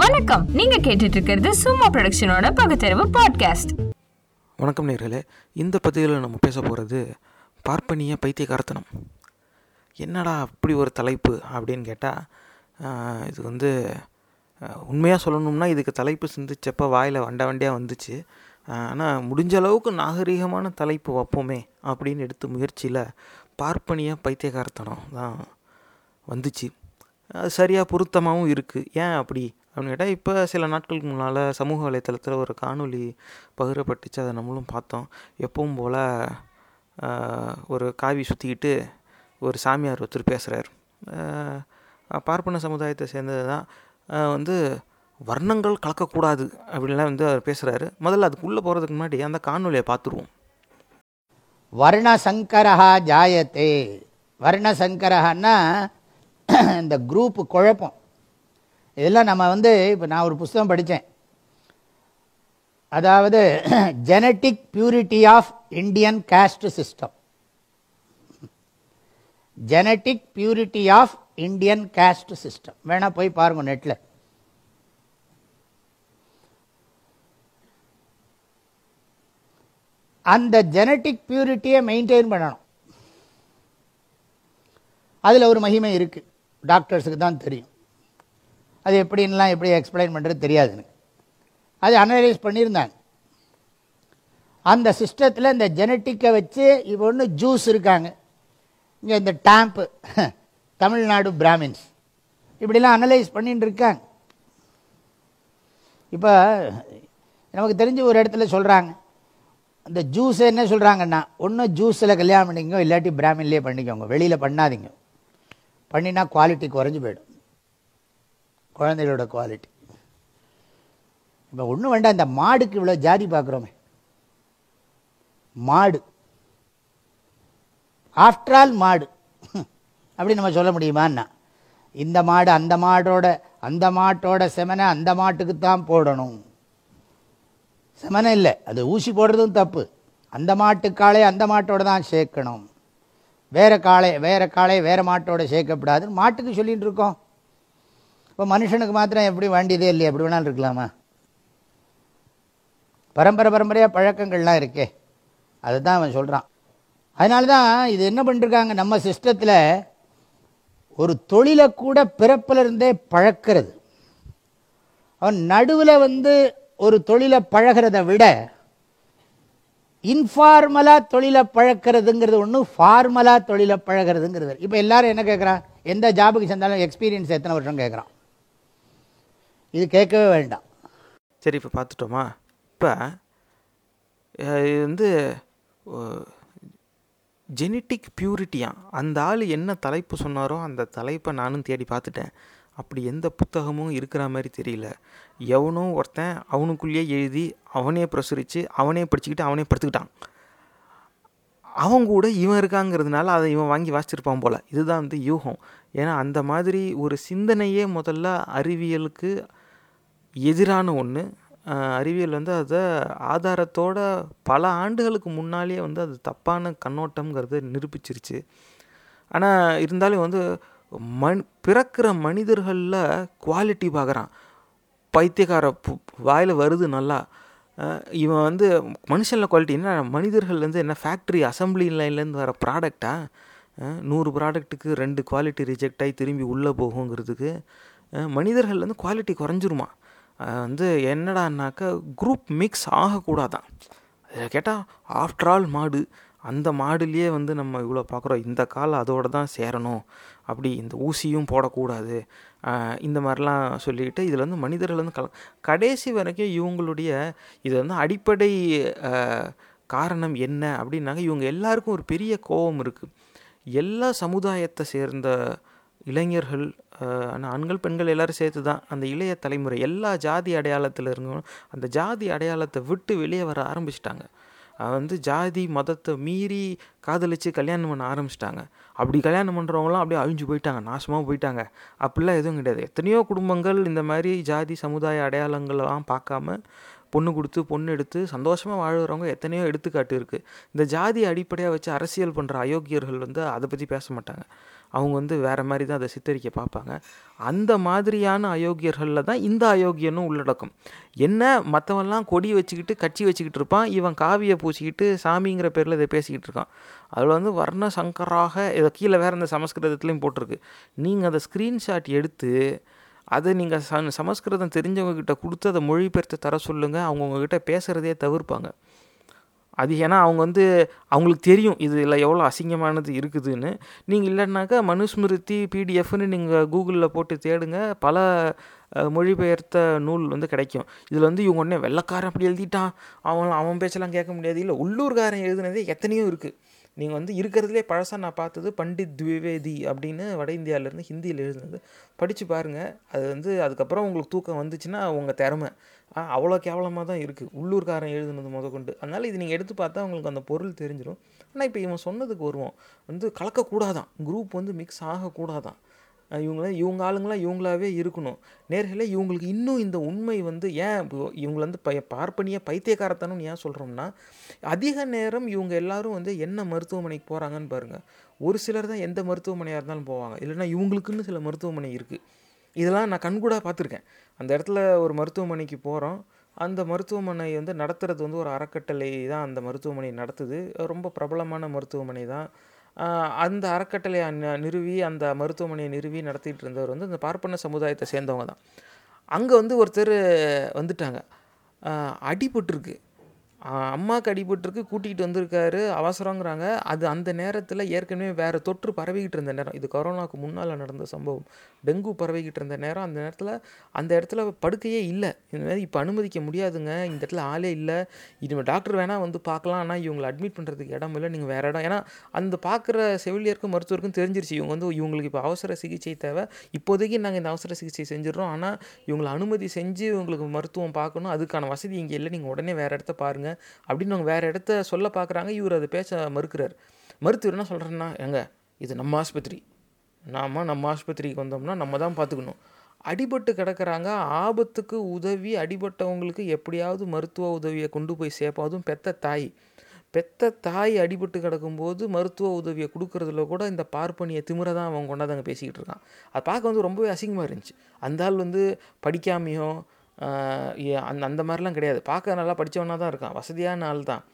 வணக்கம். நீங்க கேட்டுட்டு இருக்கிறது சும்மா ப்ரொடக்ஷனோட பகுத்தறிவு பாட்காஸ்ட் வணக்கம் நேர்களே. இந்த பதிவில் நம்ம பேச போகிறது பார்ப்பனிய பைத்தியகார்த்தனம். என்னடா அப்படி ஒரு தலைப்பு அப்படின்னு கேட்டால் இது வந்து உண்மையாக சொல்லணும்னா இதுக்கு தலைப்பு சிந்திச்சப்போ வாயில் வண்ட வண்டியாக வந்துச்சு. ஆனால் முடிஞ்ச அளவுக்கு நாகரிகமான தலைப்பு வைப்போமே அப்படின்னு எடுத்த முயற்சியில் பார்ப்பனிய பைத்தியகார்த்தனம் தான் வந்துச்சு. அது சரியாக பொருத்தமாகவும் இருக்குது ஏன் அப்படி அப்படின்னு கேட்டால் இப்போ சில நாட்களுக்கு முன்னால் சமூக வலைத்தளத்தில் ஒரு காணொளி பகிரப்பட்டுச்சு. அதை நம்மளும் பார்த்தோம். எப்பவும் போல் ஒரு காவி சுற்றிக்கிட்டு ஒரு சாமியார் ஒருத்தர் பேசுகிறார் பார்ப்பன சமுதாயத்தை சேர்ந்தது தான் வந்து வர்ணங்கள் கலக்கக்கூடாது அப்படின்லாம் வந்து அவர் பேசுகிறாரு முதல்ல அதுக்குள்ளே போகிறதுக்கு முன்னாடி அந்த காணொலியை பார்த்துருவோம். வர்ணசங்கரஹா ஜாயத்தே. வர்ணசங்கரஹான்னா இந்த குரூப்பு குழப்பம். இதெல்லாம் நம்ம வந்து இப்போ நான் ஒரு புஸ்தகம் படித்தேன். அதாவது genetic purity of Indian caste system genetic purity of Indian caste system வேணா போய் பாருங்க நெட்டில் அந்த ஜெனட்டிக் பியூரிட்டியை மெயின்டைன் பண்ணணும். அதில் ஒரு மகிமை இருக்குது டாக்டர்ஸுக்கு தான் தெரியும். அது எப்படின்லாம் எப்படி எக்ஸ்பிளைன் பண்ணுறது தெரியாது அது அனலைஸ் பண்ணியிருந்தாங்க. அந்த சிஸ்டத்தில் இந்த ஜெனட்டிக்கை வச்சு இப்போ ஒன்று ஜூஸ் இருக்காங்க. இங்கே இந்த டேம்ப்பு தமிழ்நாடு பிராமின்ஸ் இப்படிலாம் அனலைஸ் பண்ணிட்டு இருக்காங்க. இப்போ நமக்கு தெரிஞ்சு ஒரு இடத்துல சொல்கிறாங்க இந்த ஜூஸ் என்ன சொல்கிறாங்கன்னா ஒன்றும் ஜூஸில் கல்யாணம் பண்ணிக்கோங்க இல்லாட்டி பிராமின்லேயே பண்ணிக்கோங்க. வெளியில் பண்ணாதீங்க. பண்ணினா குவாலிட்டி குறைஞ்சி போயிடும். குழந்தைகளோட குவாலிட்டி இப்போ ஒன்றும் வேண்டாம் இந்த மாடுக்கு இவ்வளோ ஜாதி பார்க்குறோமே. மாடு. ஆஃப்டர் ஆல் மாடு. அப்படி நம்ம சொல்ல முடியுமான்னா இந்த மாடு அந்த மாடோட அந்த மாட்டோட செமனை அந்த மாட்டுக்கு தான் போடணும். செமனை இல்லை அது ஊசி போடுறதும் தப்பு. அந்த மாட்டு காளை அந்த மாட்டோட தான் சேர்க்கணும். வேறு காளை வேறு காளை வேறு மாட்டோட சேர்க்கப்படாதுன்னு மாட்டுக்கு சொல்லிகிட்டு இருக்கோம். இப்போ மனுஷனுக்கு மாத்திரம் எப்படி வேண்டியதே இல்லையா எப்படி வேணாலும் இருக்கலாமா? பரம்பரை பரம்பரையாக பழக்கங்கள்லாம் இருக்கே. அதுதான் அவன் சொல்கிறான் அதனால தான் இது என்ன பண்ணிருக்காங்க நம்ம சிஸ்டத்தில் ஒரு தொழிலை கூட பிறப்பிலிருந்தே பழக்கிறது. அவன் நடுவில் வந்து ஒரு தொழிலை பழகிறத விட இன்ஃபார்மலாக தொழிலை பழக்கிறதுங்கிறது ஒன்று ஃபார்மலாக தொழிலை பழகிறதுங்கிறது இப்போ எல்லாரும் என்ன கேட்குறான் எந்த ஜாபுக்கு சேர்ந்தாலும் எக்ஸ்பீரியன்ஸ் எத்தனை வருஷம் கேட்குறான் இது கேட்கவே வேண்டாம். சரி இப்போ பார்த்துட்டோமா? இப்போ இது வந்து ஜெனட்டிக் பியூரிட்டியா அந்த ஆள் என்ன தலைப்பு சொன்னாரோ அந்த தலைப்பை நானும் தேடி பார்த்துட்டேன். அப்படி எந்த புத்தகமும் இருக்கிற மாதிரி தெரியல. எவனும் ஒருத்தன் அவனுக்குள்ளேயே எழுதி அவனே பிரசுரித்து அவனே படிச்சுக்கிட்டு அவனே படுத்துக்கிட்டான். அவன் கூட இவன் இருக்காங்கிறதுனால அதை இவன் வாங்கி வாசிச்சிருப்பான் போல். இதுதான் வந்து யூகம். ஏன்னா அந்த மாதிரி ஒரு சிந்தனையே முதல்ல அறிவியலுக்கு எதிரான ஒன்று அறிவியல் வந்து அதை ஆதாரத்தோட பல ஆண்டுகளுக்கு முன்னாலேயே வந்து அது தப்பான கண்ணோட்டம்ங்கிறத நிரூபிச்சிருச்சு. ஆனால் இருந்தாலும் வந்து மண் பிறக்கிற மனிதர்களில் குவாலிட்டி பார்க்குறான் பைத்தியக்கார வாயில் வருது நல்லா. இவன் வந்து மனுஷனில் குவாலிட்டி என்ன மனிதர்கள்லேருந்து என்ன ஃபேக்ட்ரி அசம்பிளி லைன்லேருந்து வர ப்ராடக்டா நூறு ப்ராடக்ட்டுக்கு ரெண்டு குவாலிட்டி ரிஜெக்ட் ஆகி திரும்பி உள்ளே போகுங்கிறதுக்கு மனிதர்கள்லேருந்து குவாலிட்டி குறைஞ்சிருமா? வந்து என்னடான்னாக்கா குரூப் மிக்ஸ் ஆகக்கூடாதான். அதில் கேட்டால் ஆஃப்டர் ஆல் மாடு அந்த மாடுலேயே வந்து நம்ம இவ்வளோ பார்க்குறோம் இந்த கால் அதோடு தான் சேரணும். அப்படி இந்த ஊசியும் போடக்கூடாது. இந்த மாதிரிலாம் சொல்லிக்கிட்டு இதில் வந்து மனிதர்கள் வந்து கல கடைசி வரைக்கும் இவங்களுடைய இது வந்து அடிப்படை காரணம் என்ன அப்படின்னாங்க இவங்க எல்லாருக்கும் ஒரு பெரிய கோபம் இருக்குது எல்லா சமுதாயத்தை சேர்ந்த இளைஞர்கள் ஆனால் ஆண்கள் பெண்கள் எல்லோரும் சேர்த்து தான் அந்த இளைய தலைமுறை எல்லா ஜாதி அடையாளத்தில் இருந்தும் அந்த ஜாதி அடையாளத்தை விட்டு வெளியே வர ஆரம்பிச்சிட்டாங்க. வந்து ஜாதி மதத்தை மீறி காதலித்து கல்யாணம் பண்ண ஆரம்பிச்சிட்டாங்க. அப்படி கல்யாணம் பண்ணுறவங்களாம் அப்படியே அழிஞ்சு போயிட்டாங்க நாசமாக போயிட்டாங்க. அப்படிலாம் எதுவும் கிடையாது. எத்தனையோ குடும்பங்கள் இந்த மாதிரி ஜாதி சமுதாய அடையாளங்களெல்லாம் பார்க்காம பொண்ணு கொடுத்து பொண்ணு எடுத்து சந்தோஷமாக வாழ்கிறவங்க எத்தனையோ எடுத்துக்காட்டு இருக்குது இந்த ஜாதி அடிப்படையாக வச்சு அரசியல் பண்ணுற அயோக்கியர்கள் வந்து அதை பற்றி பேச மாட்டாங்க. அவங்க வந்து வேறு மாதிரி தான் அதை சித்தரிக்க பார்ப்பாங்க. அந்த மாதிரியான அயோக்கியர்களில் தான் இந்த அயோக்கியனும் உள்ளடக்கம். என்ன? மற்றவன்லாம் கொடி வச்சுக்கிட்டு கட்சி வச்சுக்கிட்டு இருப்பான். இவன் காவியை பூச்சிக்கிட்டு சாமிங்கிற பேரில் இதை பேசிக்கிட்டு இருக்கான். அதில் வந்து வர்ண சங்கராக இதை கீழே வேறு இந்த சமஸ்கிருதத்துலேயும் போட்டிருக்கு. நீங்கள் அதை ஸ்க்ரீன்ஷாட் எடுத்து அதை நீங்கள் ச சமஸ்கிருதம் தெரிஞ்சவங்கக்கிட்ட கொடுத்து அதை மொழிபெயர்த்து தர சொல்லுங்கள் அவங்க உங்ககிட்ட பேசுகிறதே தவிர்ப்பாங்க. அது ஏன்னா அவங்க வந்து அவங்களுக்கு தெரியும் இதில் எவ்வளோ அசிங்கமானது இருக்குதுன்னு. நீங்கள் இல்லைன்னாக்கா மனுஸ்மிருதி பிடிஎஃப்னு நீங்கள் கூகுளில் போட்டு தேடுங்க. பல மொழிபெயர்த்த நூல் வந்து கிடைக்கும். இதில் வந்து இவங்க உடனே வெள்ளைக்காரன் அப்படி எழுதிட்டான். அவன் அவன் பேச்செல்லாம் கேட்க முடியாது. இல்லை உள்ளூர்காரன் எழுதுனதே எத்தனையோ இருக்குது நீங்கள் வந்து இருக்கிறதுலே பழசாக நான் பார்த்தது பண்டித் திவேதி அப்படின்னு வட இந்தியாவிலேருந்து ஹிந்தியில் எழுதுனது. படித்து பாருங்கள் அது வந்து அதுக்கப்புறம் உங்களுக்கு தூக்கம் வந்துச்சுன்னா உங்கள் திறமை. அவ்வளோ கேவலமாக தான் இருக்குது உள்ளூர்காரன் எழுதுனது முதற்கொண்டு. அதனால் இது நீங்கள் எடுத்து பார்த்தா உங்களுக்கு அந்த பொருள் தெரிஞ்சிடும் ஆனால் இப்போ இவன் சொன்னதுக்கு வருவோம். வந்து கலக்கக்கூடாதான். குரூப் வந்து மிக்ஸ் ஆகக்கூடாதான். இவங்கள இவங்க ஆளுங்களாம் இவங்களாவே இருக்கணும். நேர்களே இவங்களுக்கு இன்னும் இந்த உண்மை வந்து ஏன் இவங்களை வந்து ப பார்ப்பனிய பைத்தியக்காரத்தனம்னு ஏன் சொல்கிறோம்னா அதிக நேரம் இவங்க எல்லாரும் வந்து என்ன மருத்துவமனைக்கு போகிறாங்கன்னு பாருங்கள் ஒரு சிலர் தான் எந்த மருத்துவமனையாக இருந்தாலும் போவாங்க. இல்லைன்னா இவங்களுக்குன்னு சில மருத்துவமனை இருக்குது இதெல்லாம் நான் கண்கூடாக பார்த்துருக்கேன். அந்த இடத்துல ஒரு மருத்துவமனைக்கு போகிறோம் அந்த மருத்துவமனை வந்து நடத்துகிறது வந்து ஒரு அறக்கட்டளை தான் அந்த மருத்துவமனை நடத்துது. ரொம்ப பிரபலமான மருத்துவமனை தான். அந்த அறக்கட்டளையை ந- நிறுவி அந்த மருத்துவமனையை நிறுவி நடத்திட்டு இருந்தவர் வந்து இந்த பார்ப்பன சமுதாயத்தை சேர்ந்தவங்க தான். அங்கே வந்து ஒருத்தர் வந்துட்டாங்க. அடிபட்டுருக்கு. அம்மாவுக்கு அடிபட்டிருக்கு கூட்டிகிட்டு வந்திருக்காரு அவசரங்கிறாங்க. அது அந்த நேரத்தில் ஏற்கனவே வேறு தொற்று பரவிக்கிட்டு இருந்த நேரம். இது கொரோனாவுக்கு முன்னால் நடந்த சம்பவம். டெங்கு பரவிக்கிட்டு இருந்த நேரம். அந்த நேரத்தில் அந்த இடத்துல படுக்கையே இல்லை. இந்த மாதிரி இப்போ அனுமதிக்க முடியாதுங்க. இந்த இடத்துல ஆளே இல்லை. இனிமேல் டாக்டர் வேணால் வந்து பார்க்கலாம் ஆனால் இவங்களை அட்மிட் பண்ணுறதுக்கு இடம் இல்லை. நீங்கள் வேறு இடம். ஏன்னா அந்த பார்க்குற செவிலியருக்கும் மருத்துவருக்கும் தெரிஞ்சிருச்சு. இவங்க வந்து இவங்களுக்கு இப்போ அவசர சிகிச்சை தேவை. இப்போதைக்கு நாங்கள் இந்த அவசர சிகிச்சை செஞ்சிடறோம். ஆனால் இவங்களை அனுமதி செஞ்சு உங்களுக்கு மருத்துவம் பார்க்கணும். அதுக்கான வசதி இங்கே இல்லை. நீங்கள் உடனே வேறு இடத்த பாருங்கள் அப்படின்னு அவங்க வேறு இடத்த சொல்ல பார்க்குறாங்க. இவர் அதை பேச மறுக்கிறார். மருத்துவர் என்ன சொல்கிறேன்னா எங்க இது நம்ம ஆஸ்பத்திரி. நாம் நம்ம ஆஸ்பத்திரிக்கு வந்தோம்னா நம்ம தான் பார்த்துக்கணும். அடிபட்டு கிடக்குறாங்க. ஆபத்துக்கு உதவி அடிபட்டவங்களுக்கு எப்படியாவது மருத்துவ உதவியை கொண்டு போய் சேர்ப்போம். அதுவும் பெத்த தாய். பெத்த தாய் அடிபட்டு கிடக்கும்போது மருத்துவ உதவியை கொடுக்கறதுல கூட இந்த பார்ப்பனியை திமிரை தான் அவன் கொண்டாந்து அங்கே பேசிக்கிட்டு இருக்கான். அது பார்க்க வந்து ரொம்பவே அசிங்கமாக இருந்துச்சு. அந்த ஆள் வந்து படிக்காமையோ அந்த அந்த மாதிரிலாம் கிடையாது. பார்க்க நல்லா படித்தவனா தான் இருக்கான். வசதியான ஆள் தான்.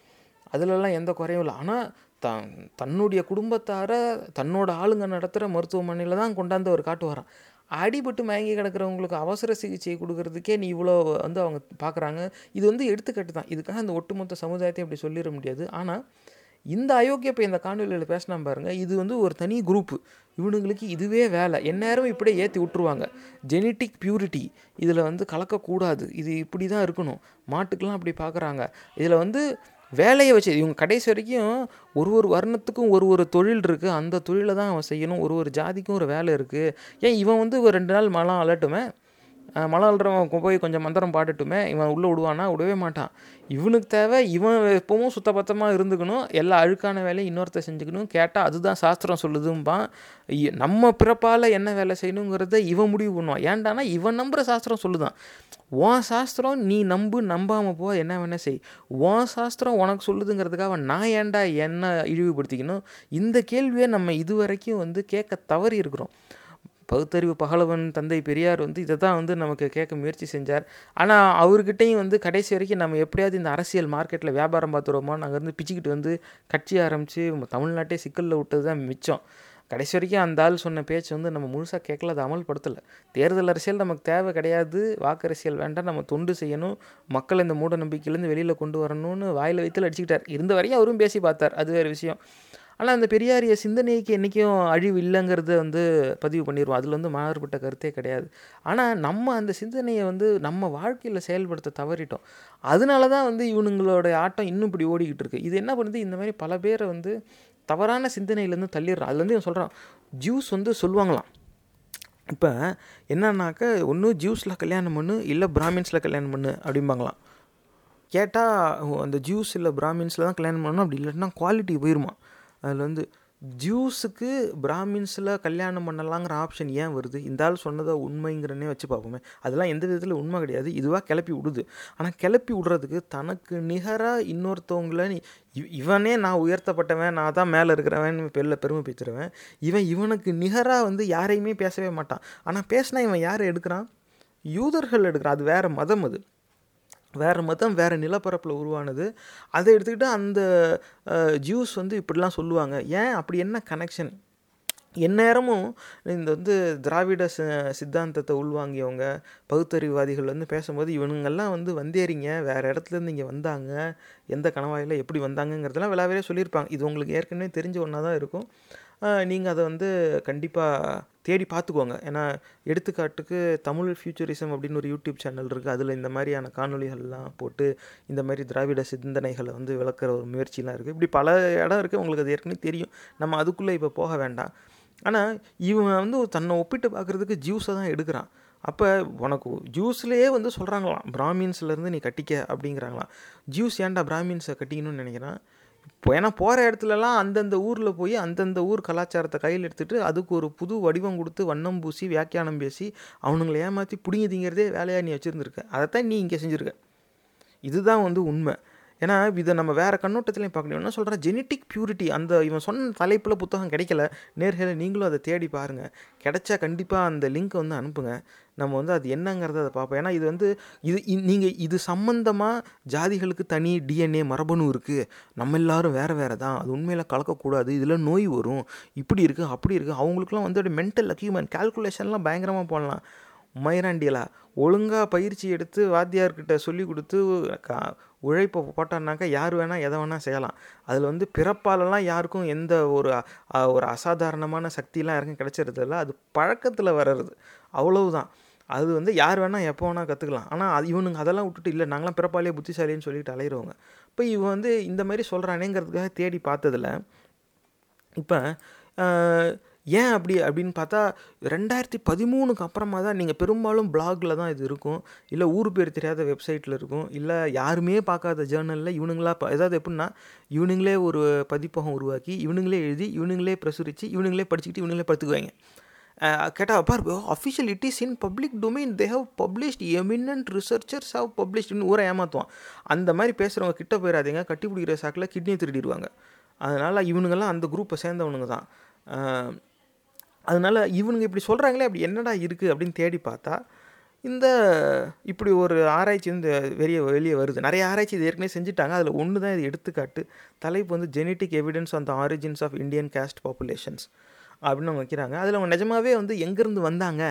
அதுலலாம் எந்த குறையும் இல்லை. ஆனால் தன் தன்னுடைய குடும்பத்தாரை தன்னோட ஆளுங்க நடத்துகிற மருத்துவமனையில் தான் கொண்டாந்து அவர் காட்டு வரான் அடிபட்டு மயங்கி கிடக்கிறவங்களுக்கு அவசர சிகிச்சை கொடுக்கறதுக்கே நீ இவ்வளோ வந்து அவங்க பார்க்குறாங்க இது வந்து எடுத்துக்காட்டு தான். இதுக்காக அந்த ஒட்டுமொத்த சமுதாயத்தையும் அப்படி சொல்லிட முடியாது. ஆனால் இந்த அயோக்கிய இப்போ இந்த காணொலியில் பேசினா பாருங்கள் இது வந்து ஒரு தனி குரூப்பு இவனுங்களுக்கு இதுவே வேலை. எந்நேரமும் இப்படியே ஏற்றி விட்ருவாங்க ஜெனட்டிக் பியூரிட்டி இதில் வந்து கலக்கக்கூடாது. இது இப்படி தான் இருக்கணும். மாட்டுக்கெலாம் அப்படி பார்க்குறாங்க இதில் வந்து வேலையை வச்சு இவங்க கடைசி வரைக்கும் ஒரு ஒரு வர்ணத்துக்கும் ஒரு ஒரு தொழில் இருக்குது அந்த தொழிலை தான் அவன் செய்யணும். ஒரு ஒரு ஜாதிக்கும் ஒரு வேலை இருக்குது ஏன் இவன் வந்து ஒரு ரெண்டு நாள் மலம் அலட்டுமே? மலை அழுறவன் போய் கொஞ்சம் மந்திரம் பாட்டுட்டுமே இவன் உள்ளே விடுவானா விடவே மாட்டான். இவனுக்கு தேவை இவன் எப்பவும் சுத்தபத்தமாக இருந்துக்கணும் எல்லா அழுக்கான வேலையும் இன்னொருத்த செஞ்சுக்கணும். கேட்டால் அதுதான் சாஸ்திரம் சொல்லுதும்பான். நம்ம பிறப்பால் என்ன வேலை செய்யணுங்கிறத இவன் முடிவு பண்ணுவான். ஏன்டானா இவன் நம்புகிற சாஸ்திரம் சொல்லுதான். உன் சாஸ்திரம் நீ நம்பு நம்பாமல் போ என்ன வேணால் செய். உன் சாஸ்திரம் உனக்கு சொல்லுதுங்கிறதுக்காக நான் ஏன்டா என்ன இழிவுபடுத்திக்கணும்? இந்த கேள்வியை நம்ம இதுவரைக்கும் வந்து கேட்க தவறி இருக்கிறோம் பகுத்தறிவு பகலவன் தந்தை பெரியார் வந்து இதை தான் வந்து நமக்கு கேட்க முயற்சி செஞ்சார். ஆனால் அவர்கிட்டையும் வந்து கடைசி வரைக்கும் நம்ம எப்படியாவது இந்த அரசியல் மார்க்கெட்டில் வியாபாரம் பார்த்துருவோமோ அங்கேருந்து பிச்சுக்கிட்டு வந்து கட்சி ஆரம்பித்து தமிழ்நாட்டே சிக்கலில் விட்டது தான் மிச்சம். கடைசி வரைக்கும் அந்த ஆள் சொன்ன பேச்சு வந்து நம்ம முழுசாக கேட்கல அதை அமல்படுத்தலை. தேர்தல் அரசியல் நமக்கு தேவை கிடையாது வாக்கரசியல் வேண்டாம் நம்ம தொண்டு செய்யணும் மக்களை இந்த மூட நம்பிக்கையிலேருந்து வெளியில் கொண்டு வரணும்னு வாயில் வைத்தில் அடிச்சுக்கிட்டார். இருந்த வரையும் அவரும் பேசி பார்த்தார் அது வேறு விஷயம். ஆனால் அந்த பெரியாரிய சிந்தனைக்கு என்றைக்கும் அழிவு இல்லைங்கிறத வந்து பதிவு பண்ணிடுவோம் அதில் வந்து மாறுபட்ட கருத்தே கிடையாது. ஆனால் நம்ம அந்த சிந்தனையை வந்து நம்ம வாழ்க்கையில் செயல்படுத்த தவறிட்டோம். அதனால தான் வந்து இவனுங்களோட ஆட்டம் இன்னும் இப்படி ஓடிக்கிட்டு இருக்குது இது என்ன பண்ணுது? இந்த மாதிரி பல பேரை வந்து தவறான சிந்தனையிலேருந்து தள்ளிடுறான். அதுலேருந்து சொல்கிறான் ஜூஸ் வந்து சொல்லுவாங்களாம். இப்போ என்னன்னாக்க ஒன்று ஜூஸில் கல்யாணம் பண்ணு இல்லை பிராமின்ஸில் கல்யாணம் பண்ணு அப்படிம்பாங்களாம். கேட்டால் அந்த ஜூஸ் இல்லை பிராமின்ஸில் தான் கல்யாணம் பண்ணணும் அப்படி இல்லைன்னா குவாலிட்டி போயிருமா அதில் வந்து ஜூஸுக்கு பிராமின்ஸில் கல்யாணம் பண்ணலாங்கிற ஆப்ஷன் ஏன் வருது? இந்த ஆள் சொன்னதை உண்மைங்கிறனே வச்சு பார்ப்போமே. அதெல்லாம் எந்த விதத்தில் உண்மை கிடையாது. இதுவாக கிளப்பி விடுது. ஆனால் கிளப்பி விடுறதுக்கு தனக்கு நிகராக இன்னொருத்தவங்கள நீ இவனே நான் உயர்த்தப்பட்டவன் நான் தான் மேலே இருக்கிறவன் பெல்ல பெருமை பேச்சுருவேன் இவன் இவனுக்கு நிகராக வந்து யாரையுமே பேசவே மாட்டான். ஆனால் பேசினா இவன் யாரை எடுக்கிறான்? யூதர்கள் எடுக்கிறான். அது வேறு மதம் அது. வேறு மதம் வேறு நிலப்பரப்பில் உருவானது. அதை எடுத்துக்கிட்டு அந்த ஜூஸ் வந்து இப்படிலாம் சொல்லுவாங்க. ஏன் அப்படி என்ன கனெக்ஷன் எந்நேரமும் இந்த வந்து திராவிட ச சித்தாந்தத்தை உள்வாங்கியவங்க பகுத்தறிவாதிகள் வந்து பேசும்போது இவனுங்கெல்லாம் வந்து வந்தேறிங்க வேறு இடத்துலேருந்து இங்கே வந்தாங்க எந்த கணவாயில் எப்படி வந்தாங்கங்கிறதெல்லாம் விளாவே சொல்லியிருப்பாங்க. இது உங்களுக்கு ஏற்கனவே தெரிஞ்ச ஒன்றா தான் இருக்கும் நீங்கள் அதை வந்து கண்டிப்பாக தேடி பார்த்துக்கோங்க. ஏன்னா எடுத்துக்காட்டுக்கு தமிழ் ஃபியூச்சரிசம் அப்படின்னு ஒரு யூடியூப் சேனல் இருக்குது அதில் இந்த மாதிரியான காணொளிகள்லாம் போட்டு இந்த மாதிரி திராவிட சிந்தனைகளை வந்து விளக்குற ஒரு முயற்சிலாம் இருக்குது இப்படி பல இடம் இருக்குது உங்களுக்கு அது ஏற்கனவே தெரியும். நம்ம அதுக்குள்ளே இப்போ போக வேண்டாம். ஆனால் இவன் வந்து தன்னை ஒப்பிட்டு பார்க்குறதுக்கு ஜூஸை தான் எடுக்கிறான். அப்போ உனக்கு ஜூஸ்லேயே வந்து சொல்கிறாங்களாம் பிராமின்ஸ்லேருந்து நீ கட்டிக்க அப்படிங்கிறாங்களாம். ஜூஸ் ஏன்டா பிராமின்ஸை கட்டிக்கணும்னு நினைக்கிறான்? இப்போ ஏன்னா போகிற இடத்துலலாம் அந்தந்த ஊரில் போய் அந்தந்த ஊர் கலாச்சாரத்தை கையில் எடுத்துகிட்டு அதுக்கு ஒரு புது வடிவம் கொடுத்து வண்ணம் பூசி வியாக்கியானம் பேசி அவனுங்களை ஏமாற்றி பிடிங்கிதிங்கிறதே வேலையாக நீ வச்சுருந்துருக்க. அதைத்தான் நீ இங்கே செஞ்சுருக்க. இதுதான் வந்து உண்மை. ஏன்னா இதை நம்ம வேறு கண்ணோட்டத்துலையும் பார்க்கணும் என்ன சொல்கிறேன் ஜெனட்டிக் பியூரிட்டி அந்த இவன் சொன்ன தலைப்பில் புத்தகம் கிடைக்கல. நேர்களை நீங்களும் அதை தேடி பாருங்கள் கிடைச்சா கண்டிப்பாக அந்த லிங்க்கை வந்து அனுப்புங்க. நம்ம வந்து அது என்னங்கிறத அதை பார்ப்போம். ஏன்னா இது வந்து இது நீங்கள் இது சம்மந்தமாக ஜாதிகளுக்கு தனி டிஎன்ஏ மரபணு இருக்குது நம்ம எல்லாரும் வேறு வேறு தான். அது உண்மையில் கலக்கக்கூடாது. இதில் நோய் வரும். இப்படி இருக்குது அப்படி இருக்குது அவங்களுக்குலாம் வந்து மென்டல் அக்யூமெண்ட் கால்குலேஷன்லாம் பயங்கரமாக போடலாம். மைராண்டியலா ஒழுங்காக பயிற்சி எடுத்து வாத்தியார்கிட்ட சொல்லி கொடுத்து கா உழைப்பை போட்டான்னாக்கா யார் வேணால் எதை வேணால் செய்யலாம். அதில் வந்து பிறப்பாலெல்லாம் யாருக்கும் எந்த ஒரு ஒரு அசாதாரணமான சக்திலாம் யாருக்கும் கிடச்சிருதில்ல அது பழக்கத்தில் வர்றது. அவ்வளவுதான். அது வந்து யார் வேணால் எப்போ வேணால் கற்றுக்கலாம் ஆனால் அது இவனுங்க அதெல்லாம் விட்டுட்டு இல்லை நாங்களாம் பிறப்பாலே புத்திசாலின்னு சொல்லிட்டு அலையிறவங்க. இப்போ இவன் வந்து இந்த மாதிரி சொல்கிறானேங்கிறதுக்காக தேடி பார்த்ததில் இப்போ ஏன் அப்படி அப்படின்னு பார்த்தா ரெண்டாயிரத்தி பதிமூணுக்கு அப்புறமா தான் நீங்கள் பெரும்பாலும் பிளாகில் தான் இது இருக்கும். இல்லை ஊர் பேர் தெரியாத வெப்சைட்டில் இருக்கும். இல்லை யாருமே பார்க்காத ஜேர்னலில் இவனுங்களா ஏதாவது எப்படின்னா இவனுங்களே ஒரு பதிப்பகம் உருவாக்கி இவனுங்களே எழுதி இவனுங்களே பிரசுரித்து இவனுங்களே படிச்சுக்கிட்டு இவனுங்களே படுத்துக்குவாங்க. கேட்டால் for official it is in public domain they have published eminent researchers have பப்ளிஷ்ட்னு ஊரை ஏமாற்றுவான் அந்த மாதிரி பேசுகிறவங்க கிட்ட போயிடாதீங்க கட்டி பிடிக்கிற சாக்கில் கிட்னியை திருடிடுவாங்க. அதனால் இவனுங்கெல்லாம் அந்த குரூப்பை சேர்ந்தவனுங்க தான். அதனால இவனுங்க இப்படி சொல்கிறாங்களே அப்படி என்னடா இருக்குது அப்படின்னு தேடி பார்த்தா இந்த இப்படி ஒரு ஆராய்ச்சி வந்து வெளியே வெளியே வருது. நிறைய ஆராய்ச்சி இது ஏற்கனவே செஞ்சுட்டாங்க. அதில் ஒன்று தான் இது எடுத்துக்காட்டு. தலைப்பு வந்து genetic evidence on the origins of Indian caste populations அப்படின்னு அவங்க வைக்கிறாங்க. அதில் அவங்க நிஜமாவே வந்து எங்கேருந்து வந்தாங்க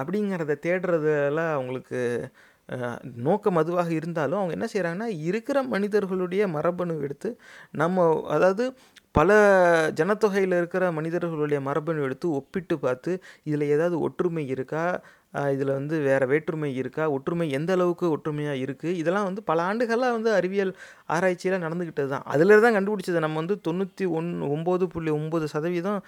அப்படிங்கிறத தேடுறதெல்லாம் அவங்களுக்கு நோக்கம் அதுவாக இருந்தாலும் அவங்க என்ன செய்கிறாங்கன்னா இருக்கிற மனிதர்களுடைய மரபணு எடுத்து நம்ம அதாவது பல ஜனத்தொகையில் இருக்கிற மனிதர்களுடைய மரபணு எடுத்து ஒப்பிட்டு பார்த்து இதில் ஏதாவது ஒற்றுமை இருக்கா? இதில் வந்து வேறு வேற்றுமை இருக்கா? ஒற்றுமை எந்த அளவுக்கு ஒற்றுமையாக இருக்குது இதெல்லாம் வந்து பல ஆண்டுகளாக வந்து அறிவியல் ஆராய்ச்சியில் நடந்துக்கிட்டது தான். அதில் தான் கண்டுபிடிச்சது. நம்ம வந்து தொண்ணூற்றி ஒன் ஒம்பது புள்ளி ஒம்பது சதவீதம்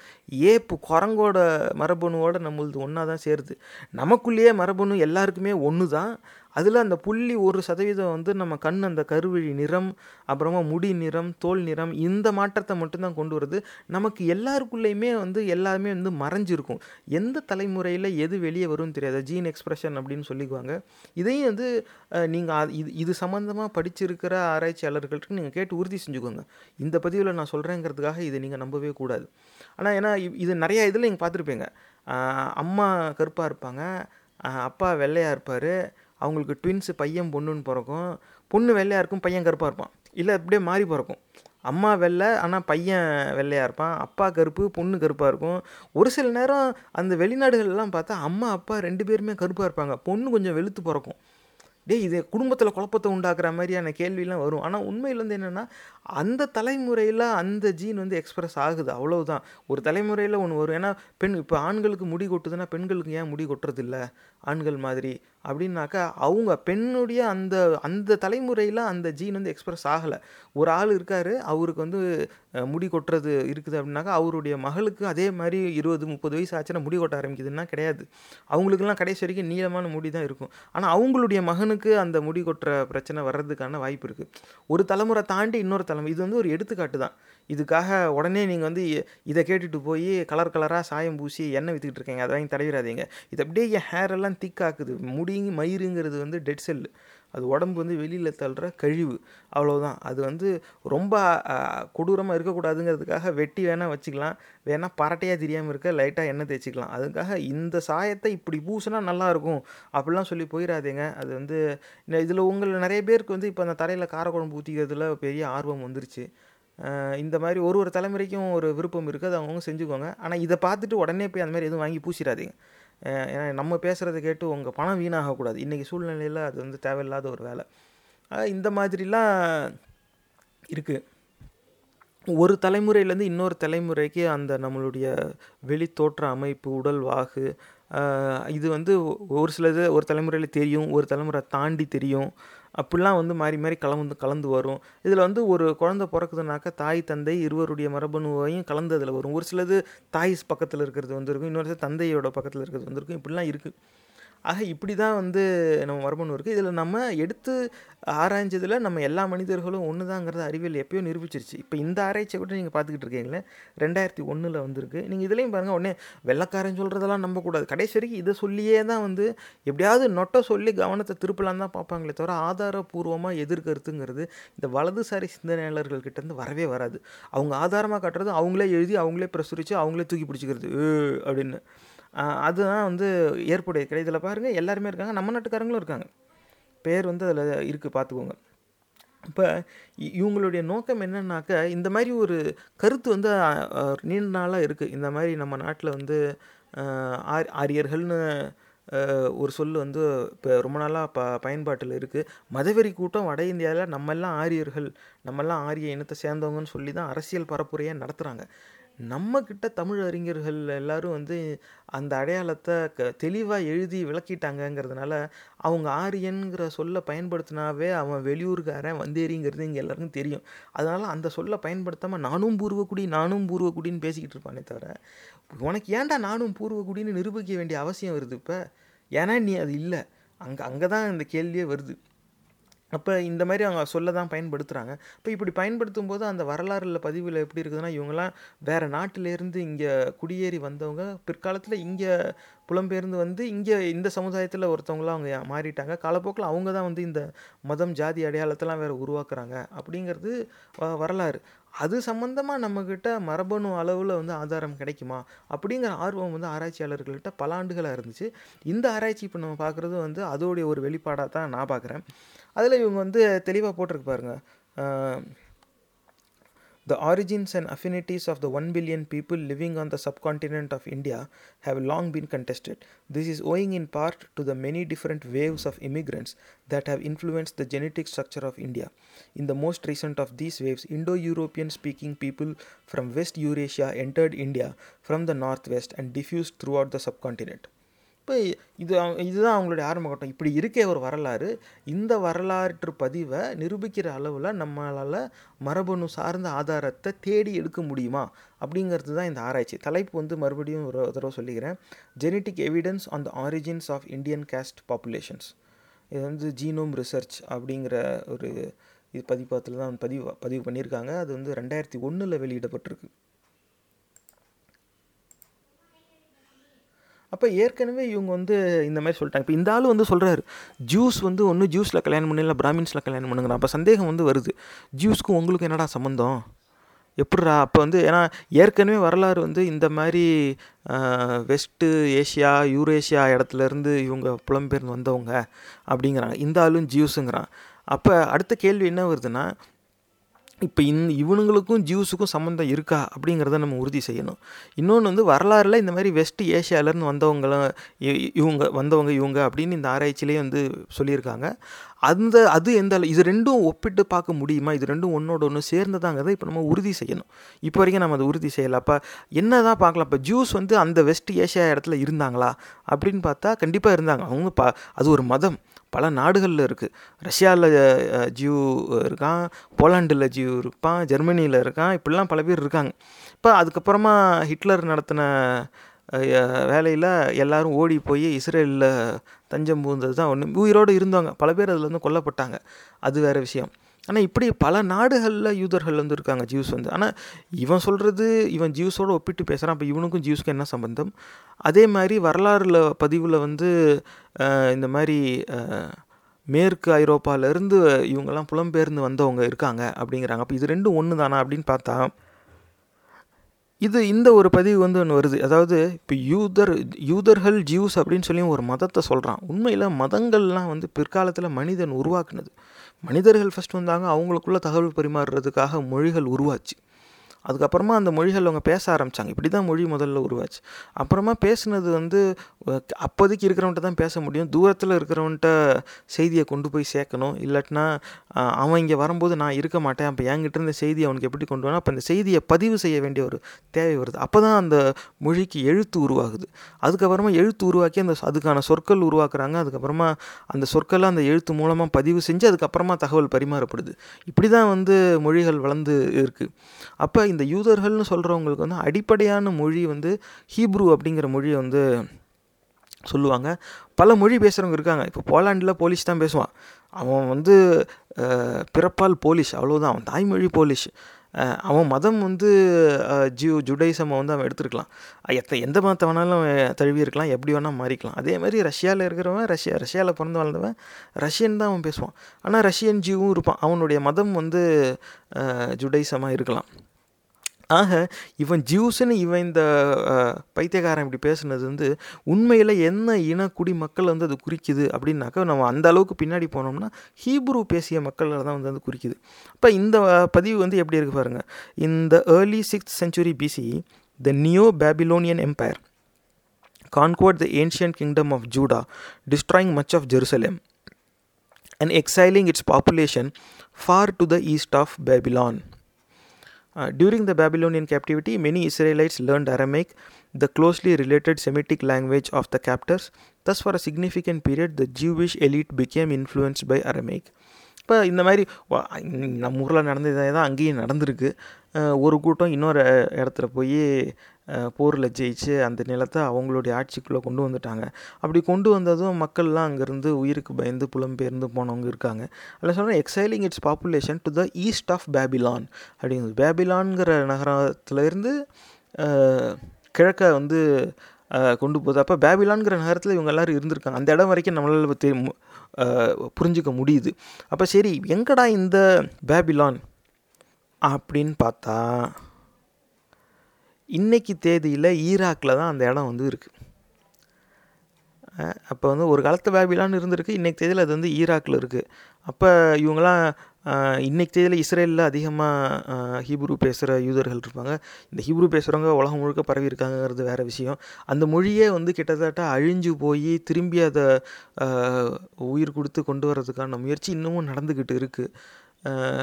ஏப்பு குரங்கோட மரபணுவோட நம்மளது ஒன்றா தான் சேருது. நமக்குள்ளேயே மரபணு எல்லாருக்குமே ஒன்று தான் அதில் அந்த புள்ளி ஒரு சதவீதம் வந்து நம்ம கண் அந்த கருவழி நிறம் அப்புறமா முடி நிறம் தோல் நிறம் இந்த மாற்றத்தை மட்டும்தான் கொண்டு வருது. நமக்கு எல்லாருக்குள்ளேயுமே வந்து எல்லாருமே வந்து மறைஞ்சிருக்கும். எந்த தலைமுறையில் எது வெளியே வரும்னு தெரியாது. ஜீன் எக்ஸ்பிரஷன் அப்படின்னு சொல்லிக்குவாங்க. இதையும் வந்து நீங்கள் இது இது சம்மந்தமாக படிச்சிருக்கிற ஆராய்ச்சியாளர்கள்ட்டு நீங்கள் கேட்டு உறுதி செஞ்சுக்கோங்க. இந்த பதிவில் நான் சொல்கிறேங்கிறதுக்காக இதை நீங்கள் நம்பவே கூடாது. ஆனால் ஏன்னா இது நிறையா இதில் நீங்கள் பார்த்துருப்பீங்க. அம்மா கருப்பாக இருப்பாங்க. அப்பா வெள்ளையாக இருப்பார். அவங்களுக்கு ட்வின்ஸு பையன் பொண்ணுன்னு பிறக்கும். பொண்ணு வெள்ளையாக இருக்கும் பையன் கருப்பாக இருப்பான். இல்லை அப்படியே மாறி பிறக்கும். அம்மா வெள்ளை ஆனால் பையன் வெள்ளையாக இருப்பான். அப்பா கருப்பு பொண்ணு கருப்பாக இருக்கும். ஒரு சில நேரம் அந்த வெளிநாடுகள்லாம் பார்த்தா அம்மா அப்பா ரெண்டு பேருமே கருப்பாக இருப்பாங்க. பொண்ணு கொஞ்சம் வெளுத்து பிறக்கும். டேய் இது குடும்பத்தில் குழப்பத்தை உண்டாக்குற மாதிரியான கேள்விலாம் வரும். ஆனால் உண்மையில் வந்து என்னென்னா அந்த தலைமுறையில் அந்த ஜீன் வந்து எக்ஸ்பிரஸ் ஆகுது. அவ்வளவுதான். ஒரு தலைமுறையில் ஒன்று வரும். ஏன்னா பெண் இப்போ ஆண்களுக்கு முடி கொட்டுதுன்னா பெண்களுக்கு ஏன் முடி கொட்டுறதில்ல? ஆண்கள் மாதிரி. அப்படின்னாக்கா அவங்க பெண்ணுடைய அந்த அந்த தலைமுறையில் அந்த ஜீன் வந்து எக்ஸ்பிரஸ் ஆகலை. ஒரு ஆள் இருக்கார் அவருக்கு வந்து முடி கொட்டுறது இருக்குது அப்படின்னாக்கா அவருடைய மகளுக்கு அதே மாதிரி இருபது முப்பது வயசு ஆச்சுன்னா முடி கொட்ட ஆரம்பிக்குதுன்னா கிடையாது. அவங்களுக்குலாம் கடைசி வரைக்கும் நீளமான முடி தான் இருக்கும். ஆனால் அவங்களுடைய மகனுக்கு அந்த முடி கொட்டுற பிரச்சனை வர்றதுக்கான வாய்ப்பு இருக்குது ஒரு தலைமுறை தாண்டி இன்னொரு தலைமுறை இது வந்து ஒரு எடுத்துக்காட்டு தான். இதுக்காக உடனே நீங்கள் வந்து இதை கேட்டுட்டு போய் கலர் கலராக சாயம் பூசி எண்ணெய் விற்றுக்கிட்டு இருக்கீங்க. அதை வாங்கி தடவிடாதீங்க. இது அப்படியே என் ஹேர் எல்லாம் திக்காக்குது முடிங்க மயிருங்கிறது வந்து டெட் செல்லு அது உடம்பு வந்து வெளியில் தள்ளுற கழிவு. அவ்வளோதான் அது வந்து ரொம்ப கொடூரமாக இருக்கக்கூடாதுங்கிறதுக்காக வெட்டி வேணால் வச்சுக்கலாம். வேணால் பரட்டையாக தெரியாமல் இருக்க லைட்டாக எண்ணெய் தேய்ச்சிக்கலாம். அதுக்காக இந்த சாயத்தை இப்படி பூசினா நல்லாயிருக்கும். அப்படிலாம் சொல்லி போயிடாதீங்க அது வந்து இதில் உங்கள் நிறைய பேருக்கு வந்து இப்போ அந்த தரையில் காரக்குழம்பு ஊற்றிக்கிறதுல பெரிய ஆர்வம் வந்துருச்சு. இந்த மாதிரி ஒரு ஒரு தலைமுறைக்கும் ஒரு விருப்பம் இருக்குது. அது அவங்கவுங்க செஞ்சுக்கோங்க. ஆனால் இதை பார்த்துட்டு உடனே போய் அந்த மாதிரி எதுவும் வாங்கி பூசிடாதீங்க. ஏன்னா நம்ம பேசுகிறத கேட்டு உங்கள் பணம் வீணாகக்கூடாது. இன்றைக்கி சூழ்நிலையில் அது வந்து தேவையில்லாத ஒரு வேலை. இந்த மாதிரிலாம் இருக்குது ஒரு தலைமுறையிலேருந்து இன்னொரு தலைமுறைக்கு அந்த நம்மளுடைய வெளி தோற்ற அமைப்பு உடல் வாகு இது வந்து ஒரு சிலது ஒரு தலைமுறையில் தெரியும் ஒரு தலைமுறை தாண்டி தெரியும். அப்படிலாம் வந்து மாறி மாறி கலந்து கலந்து வரும். இதில் வந்து ஒரு குழந்தை பிறக்குதுனாக்கா தாய் தந்தை இருவருடைய மரபணுவையும் கலந்து அதில் வரும். ஒரு சிலது தாய் பக்கத்தில் இருக்கிறது வந்திருக்கும் இன்னொரு சில தந்தையோட பக்கத்தில் இருக்கிறது வந்திருக்கும். இப்படிலாம் இருக்குது ஆக இப்படி தான் வந்து நம்ம மரபணு இருக்குது இதில் நம்ம எடுத்து ஆராய்ஞ்சதில் நம்ம எல்லா மனிதர்களும் ஒன்று தாங்கிறத அறிவியல் எப்பயோ நிரூபிச்சிருச்சு. இப்போ இந்த ஆராய்ச்சியை கூட நீங்கள் பார்த்துக்கிட்டு இருக்கீங்களே ரெண்டாயிரத்தி ஒன்றில் வந்திருக்கு. நீங்கள் இதுலேயும் பாருங்கள் உடனே வெள்ளக்காரன் சொல்கிறதெல்லாம் நம்பக்கூடாது. கடைசி வரைக்கும் இதை சொல்லியே தான் வந்து எப்படியாவது நொட்டை சொல்லி கவனத்தை திருப்பலாம் தான் பார்ப்பாங்களே தவிர ஆதாரபூர்வமாக எதிர்கருத்துங்கிறது இந்த வலதுசாரி சிந்தனையாளர்கள்கிட்டேருந்து வரவே வராது. அவங்க ஆதாரமாக காட்டுறது அவங்களே எழுதி அவங்களே பிரசுரித்து அவங்களே தூக்கி பிடிச்சிக்கிறது. அப்படின்னு. அதுதான் வந்து ஏற்புடைய கிடை இதில் பாருங்கள் எல்லாருமே இருக்காங்க. நம்ம நாட்டுக்காரங்களும் இருக்காங்க. பேர் வந்து அதில் இருக்குது பார்த்துக்கோங்க. இப்போ இவங்களுடைய நோக்கம் என்னன்னாக்க இந்த மாதிரி ஒரு கருத்து வந்து நீண்ட நாளாக இருக்குது இந்த மாதிரி நம்ம நாட்டில் வந்து ஆர் ஆரியர்கள்னு ஒரு சொல் வந்து இப்போ ரொம்ப நாளாக ப பயன்பாட்டில் இருக்குது மதவெறி கூட்டம் வட இந்தியாவில் நம்மெல்லாம் ஆரியர்கள் நம்மெல்லாம் ஆரிய இனத்தை சேர்ந்தவங்கன்னு சொல்லி தான் அரசியல் பரப்புரையாக நடத்துகிறாங்க நம்மக்கிட்ட தமிழ் அறிஞர்கள் எல்லாரும் வந்து அந்த அடையாளத்தை க தெளிவாக எழுதி விளக்கிட்டாங்கங்கிறதுனால அவங்க ஆரியன்கிற சொல்லை பயன்படுத்தினாவே அவன் வெளியூர்காரன் வந்தேரிங்கிறது இங்கே எல்லாருக்கும் தெரியும். அதனால் அந்த சொல்லை பயன்படுத்தாமல் நானும் பூர்வக்குடி நானும் பூர்வக்குடின்னு பேசிக்கிட்டு இருப்பானே தவிர உனக்கு ஏன்டா நானும் பூர்வக்குடின்னு நிரூபிக்க வேண்டிய அவசியம் வருது இப்போ? ஏன்னா நீ அது இல்லை. அங்கே அங்கே தான் இந்த கேள்வியே வருது. அப்போ இந்த மாதிரி அவங்க சொல்ல தான் பயன்படுத்துகிறாங்க இப்போ இப்படி பயன்படுத்தும் போது அந்த வரலாறுல பதிவில் எப்படி இருக்குதுன்னா இவங்கெல்லாம் வேறு நாட்டிலேருந்து இங்கே குடியேறி வந்தவங்க பிற்காலத்தில் இங்கே புலம்பெயர்ந்து வந்து இங்கே இந்த சமுதாயத்தில் ஒருத்தவங்களாம் அவங்க மாறிட்டாங்க. காலப்போக்கில் அவங்க தான் வந்து இந்த மதம் ஜாதி அடையாளத்தெல்லாம் வேறு உருவாக்குறாங்க. அப்படிங்கிறது வரலாறு. அது சம்மந்தமாக நம்மக்கிட்ட மரபணு அளவில் வந்து ஆதாரம் கிடைக்குமா? அப்படிங்கிற ஆர்வம் வந்து ஆராய்ச்சியாளர்கள்கிட்ட பல ஆண்டுகளாக இருந்துச்சு. இந்த ஆராய்ச்சி இப்போ நம்ம பார்க்குறது வந்து அதோடைய ஒரு வெளிப்பாடாக தான் நான் பார்க்குறேன் அதில் இவங்க வந்து தெளிவாக போட்டிருக்கு பாருங்க. The origins and affinities of the 1 billion people living on the subcontinent of India have long been contested. This is owing in part to the many different waves of immigrants that have influenced the genetic structure of India. In the most recent of these waves, Indo European speaking people from West Eurasia entered India from the northwest and diffused throughout the subcontinent. இப்போ இது இதுதான் அவங்களுடைய ஆரம்ப கட்டம். இப்படி இருக்கே ஒரு வரலாறு. இந்த வரலாற்று பதிவை நிரூபிக்கிற அளவில் நம்மளால் மரபணு சார்ந்த ஆதாரத்தை தேடி எடுக்க முடியுமா? அப்படிங்கிறது தான் இந்த ஆராய்ச்சி. தலைப்பு வந்து மறுபடியும் ஒரு தடவை சொல்லிக்கிறேன். Genetic evidence on the origins of Indian caste populations இது வந்து ஜீனோம் ரிசர்ச் அப்படிங்கிற ஒரு இது பதிப்பத்தில் தான் பதிவு பதிவு பண்ணியிருக்காங்க. அது வந்து ரெண்டாயிரத்தி ஒன்றில் வெளியிடப்பட்டிருக்கு. அப்போ ஏற்கனவே இவங்க வந்து இந்த மாதிரி சொல்லிட்டாங்க. இப்போ இந்த ஆள் வந்து சொல்கிறாரு ஜூஸ் வந்து ஒன்று ஜூஸில் கல்யாணம் பண்ணி இல்லை பிராமின்ஸில் கல்யாணம் பண்ணுங்கிறான் அப்போ சந்தேகம் வந்து வருது ஜூஸ்க்கும் உங்களுக்கு என்னடா சம்மந்தம் எப்படிடா? அப்போ வந்து ஏன்னா ஏற்கனவே வரலாறு வந்து இந்த மாதிரி வெஸ்ட்டு ஏஷியா யூரேஷியா இடத்துலேருந்து இவங்க புலம்பெயர்ந்து வந்தவங்க அப்படிங்கிறாங்க. இந்த ஆளும் ஜியூஸுங்கிறான் அப்போ அடுத்த கேள்வி என்ன வருதுன்னா இப்போ இந் இவனுங்களுக்கும் ஜியூஸுக்கும் சம்மந்தம் இருக்கா அப்படிங்கிறத நம்ம உறுதி செய்யணும். இன்னொன்று வந்து வரலாறுல இந்த மாதிரி வெஸ்ட் ஏஷியாவிலேருந்து வந்தவங்களும் இ- இவங்க வந்தவங்க இவங்க அப்படின்னு இந்த ஆராய்ச்சியிலே வந்து சொல்லியிருக்காங்க. அந்த அது எந்த அளவு- இது ரெண்டும் ஒப்பிட்டு பார்க்க முடியுமா? இது ரெண்டும் ஒன்றோட ஒன்று சேர்ந்ததாங்கிறத இப்போ நம்ம உறுதி செய்யணும். இப்போ வரைக்கும் நம்ம அதை உறுதி செய்யலை. அப்போ என்ன தான் பார்க்கலாம். இப்போ ஜூஸ் வந்து அந்த வெஸ்ட் ஏஷியா இடத்துல இருந்தாங்களா அப்படின்னு பார்த்தா கண்டிப்பாக இருந்தாங்க. அவங்க பா அது ஒரு மதம். பல நாடுகளில் இருக்குது ரஷ்யாவில் ஜியூ இருக்கான் போலாண்டில் ஜியூ இருப்பான் ஜெர்மனியில் இருக்கான் இப்படிலாம் பல பேர் இருக்காங்க. இப்போ அதுக்கப்புறமா ஹிட்லர் நடத்தின வேலையில் எல்லோரும் ஓடி போய் இஸ்ரேலில் தஞ்சம் புகுந்தது தான் ஒன்று உயிரோடு இருந்தவங்க பல பேர் அதில் வந்து கொல்லப்பட்டாங்க. அது வேறு விஷயம். ஆனால் இப்படி பல நாடுகளில் யூதர்கள் வந்து இருக்காங்க ஜியூஸ் வந்து. ஆனால் இவன் சொல்கிறது இவன் ஜூஸோட ஒப்பிட்டு பேசுகிறான் அப்போ இவனுக்கும் ஜூஸ்க்கும் என்ன சம்பந்தம்? அதே மாதிரி வரலாறுல பதிவில் வந்து இந்த மாதிரி மேற்கு ஐரோப்பாவிலேருந்து இவங்கெல்லாம் புலம்பெயர்ந்து வந்தவங்க இருக்காங்க அப்படிங்கிறாங்க. அப்போ இது ரெண்டும் ஒன்று தானா அப்படின்னு பார்த்தா இது இந்த ஒரு பதிவு வந்து ஒன்று வருது. அதாவது இப்போ யூதர் யூதர்கள் ஜியூஸ் அப்படின்னு சொல்லி ஒரு மதத்தை சொல்கிறான் உண்மையில் மதங்கள்லாம் வந்து பிற்காலத்தில் மனிதன் உருவாக்குனது. மனிதர்கள் ஃபஸ்ட் வந்தாங்க அவங்களுக்குள்ள தகவல் பரிமாறுறதுக்காக மொழிகள் உருவாச்சு. அதுக்கப்புறமா அந்த மொழிகள் அவங்க பேச ஆரம்பித்தாங்க இப்படி தான் மொழி முதல்ல உருவாச்சு. அப்புறமா பேசுனது வந்து அப்போதைக்கு இருக்கிறவன்ட்ட தான் பேச முடியும். தூரத்தில் இருக்கிறவன்ட்ட செய்தியை கொண்டு போய் சேர்க்கணும். இல்லாட்டினா அவன் இங்கே வரும்போது நான் இருக்க மாட்டேன். அப்போ என்கிட்ட இருந்த செய்தி அவனுக்கு எப்படி கொண்டு வரணும்? அப்போ அந்த செய்தியை பதிவு செய்ய வேண்டிய ஒரு தேவை வருது. அப்போ தான் அந்த மொழிக்கு எழுத்து உருவாகுது. அதுக்கப்புறமா எழுத்து உருவாக்கி அந்த அதுக்கான சொற்கள் உருவாக்குறாங்க. அதுக்கப்புறமா அந்த சொற்களை அந்த எழுத்து மூலமாக பதிவு செஞ்சு அதுக்கப்புறமா தகவல் பரிமாறப்படுது. இப்படி தான் வந்து மொழிகள் வளர்ந்து இருக்குது அப்போ இந்த யூதர்கள்னு சொல்கிறவங்களுக்கு வந்து அடிப்படையான மொழி வந்து ஹீப்ரு அப்படிங்கிற மொழியை வந்து சொல்லுவாங்க. பல மொழி பேசுகிறவங்க இருக்காங்க. இப்போ போலாண்டில் போலீஸ் தான் பேசுவான். அவன் வந்து பிறப்பால் போலிஷ் அவ்வளோதான் அவன் தாய்மொழி போலீஷ் அவன் மதம் வந்து ஜியோ ஜியூ ஜுடைசமை வந்து அவன் எடுத்துருக்கலாம். எத்த எந்த மதத்தை வேணாலும் அவன் தழுவி இருக்கலாம். எப்படி வேணால் மாறிக்கலாம். அதே மாதிரி ரஷ்யாவில் இருக்கிறவன் ரஷ்யா ரஷ்யாவில் பிறந்து வளர்ந்தவன் ரஷ்யன் தான் அவன் பேசுவான். ஆனால் ரஷ்யன் ஜியூவும் இருப்பான். அவனுடைய மதம் வந்து ஜுடைசமாக இருக்கலாம். ஆக இவன் ஜியூஸ்னு இவன் இந்த பைத்தியகாரன் பைத்தியக்காரன் இப்படி பேசுனது வந்து உண்மையில் என்ன இனக்குடி மக்கள் வந்து அது குறிக்குது அப்படின்னாக்கா நம்ம அந்த அளவுக்கு பின்னாடி போனோம்னா ஹீப்ரு பேசிய மக்களில் தான் வந்து அது குறிக்குது. அப்போ இந்த பதிவு வந்து எப்படி இருக்கு பாருங்கள் இந்த early sixth century BC the Neo Babylonian empire conquered the ancient kingdom of Judah destroying much of Jerusalem and exiling its population far to the east of Babylon Uh, during the Babylonian captivity, many Israelites learned Aramaic, the closely related Semitic language of the captors. Thus, for a significant period, the Jewish elite became influenced by Aramaic. இப்போ இந்த மாதிரி வ- இங்க நம்ம ஊரில் நடந்ததே தான் அங்கேயும் நடந்திருக்கு அஹ் ஒரு கூட்டம் இன்னொரு இடத்துல போய் போரில் ஜெயிச்சு அந்த நிலத்தை அவங்களுடைய ஆட்சிக்குள்ளே கொண்டு வந்துட்டாங்க. அப்படி கொண்டு வந்ததும் மக்கள்லாம் அங்கேருந்து உயிருக்கு பயந்து புலம்பெயர்ந்து போனவங்க இருக்காங்க. அதில் சொல்கிறேன் exiling its population to the east of Babylon அப்படிங்கிறது பேபிலான்கிற நகரத்துலேருந்து கிழக்க வந்து கொண்டு போகுது. அப்போ பேபிலான்ங்கிற நகரத்தில் இவங்க எல்லாரும் இருந்திருக்காங்க. அந்த இடம் வரைக்கும் நம்மளால் தெரி புரிஞ்சிக்க புரிஞ்சுக்க முடியுது. அப்போ சரி எங்கடா இந்த பேபிலான் அப்படின்னு பார்த்தா இன்றைக்கி தேதியில் ஈராக்கில் தான் அந்த இடம் வந்து இருக்குது அப்போ வந்து ஒரு காலத்து பேபிலான் இருந்திருக்கு இன்றைக்கு தேதியில் அது வந்து ஈராக்கில் இருக்குது அப்போ இவங்களாம் இன்றைக்கு தேதியில் இஸ்ரேலில் அதிகமாக ஹீப்ரு பேசுகிற யூதர்கள் இருப்பாங்க. இந்த ஹீப்ரு பேசுகிறவங்க உலகம் முழுக்க பரவி இருக்காங்கிறது வேறு விஷயம். அந்த மொழியே வந்து கிட்டத்தட்ட அழிஞ்சு போய் திரும்பி அதை உயிர் கொடுத்து கொண்டு வர்றதுக்கான முயற்சி இன்னமும் நடந்துக்கிட்டு இருக்குது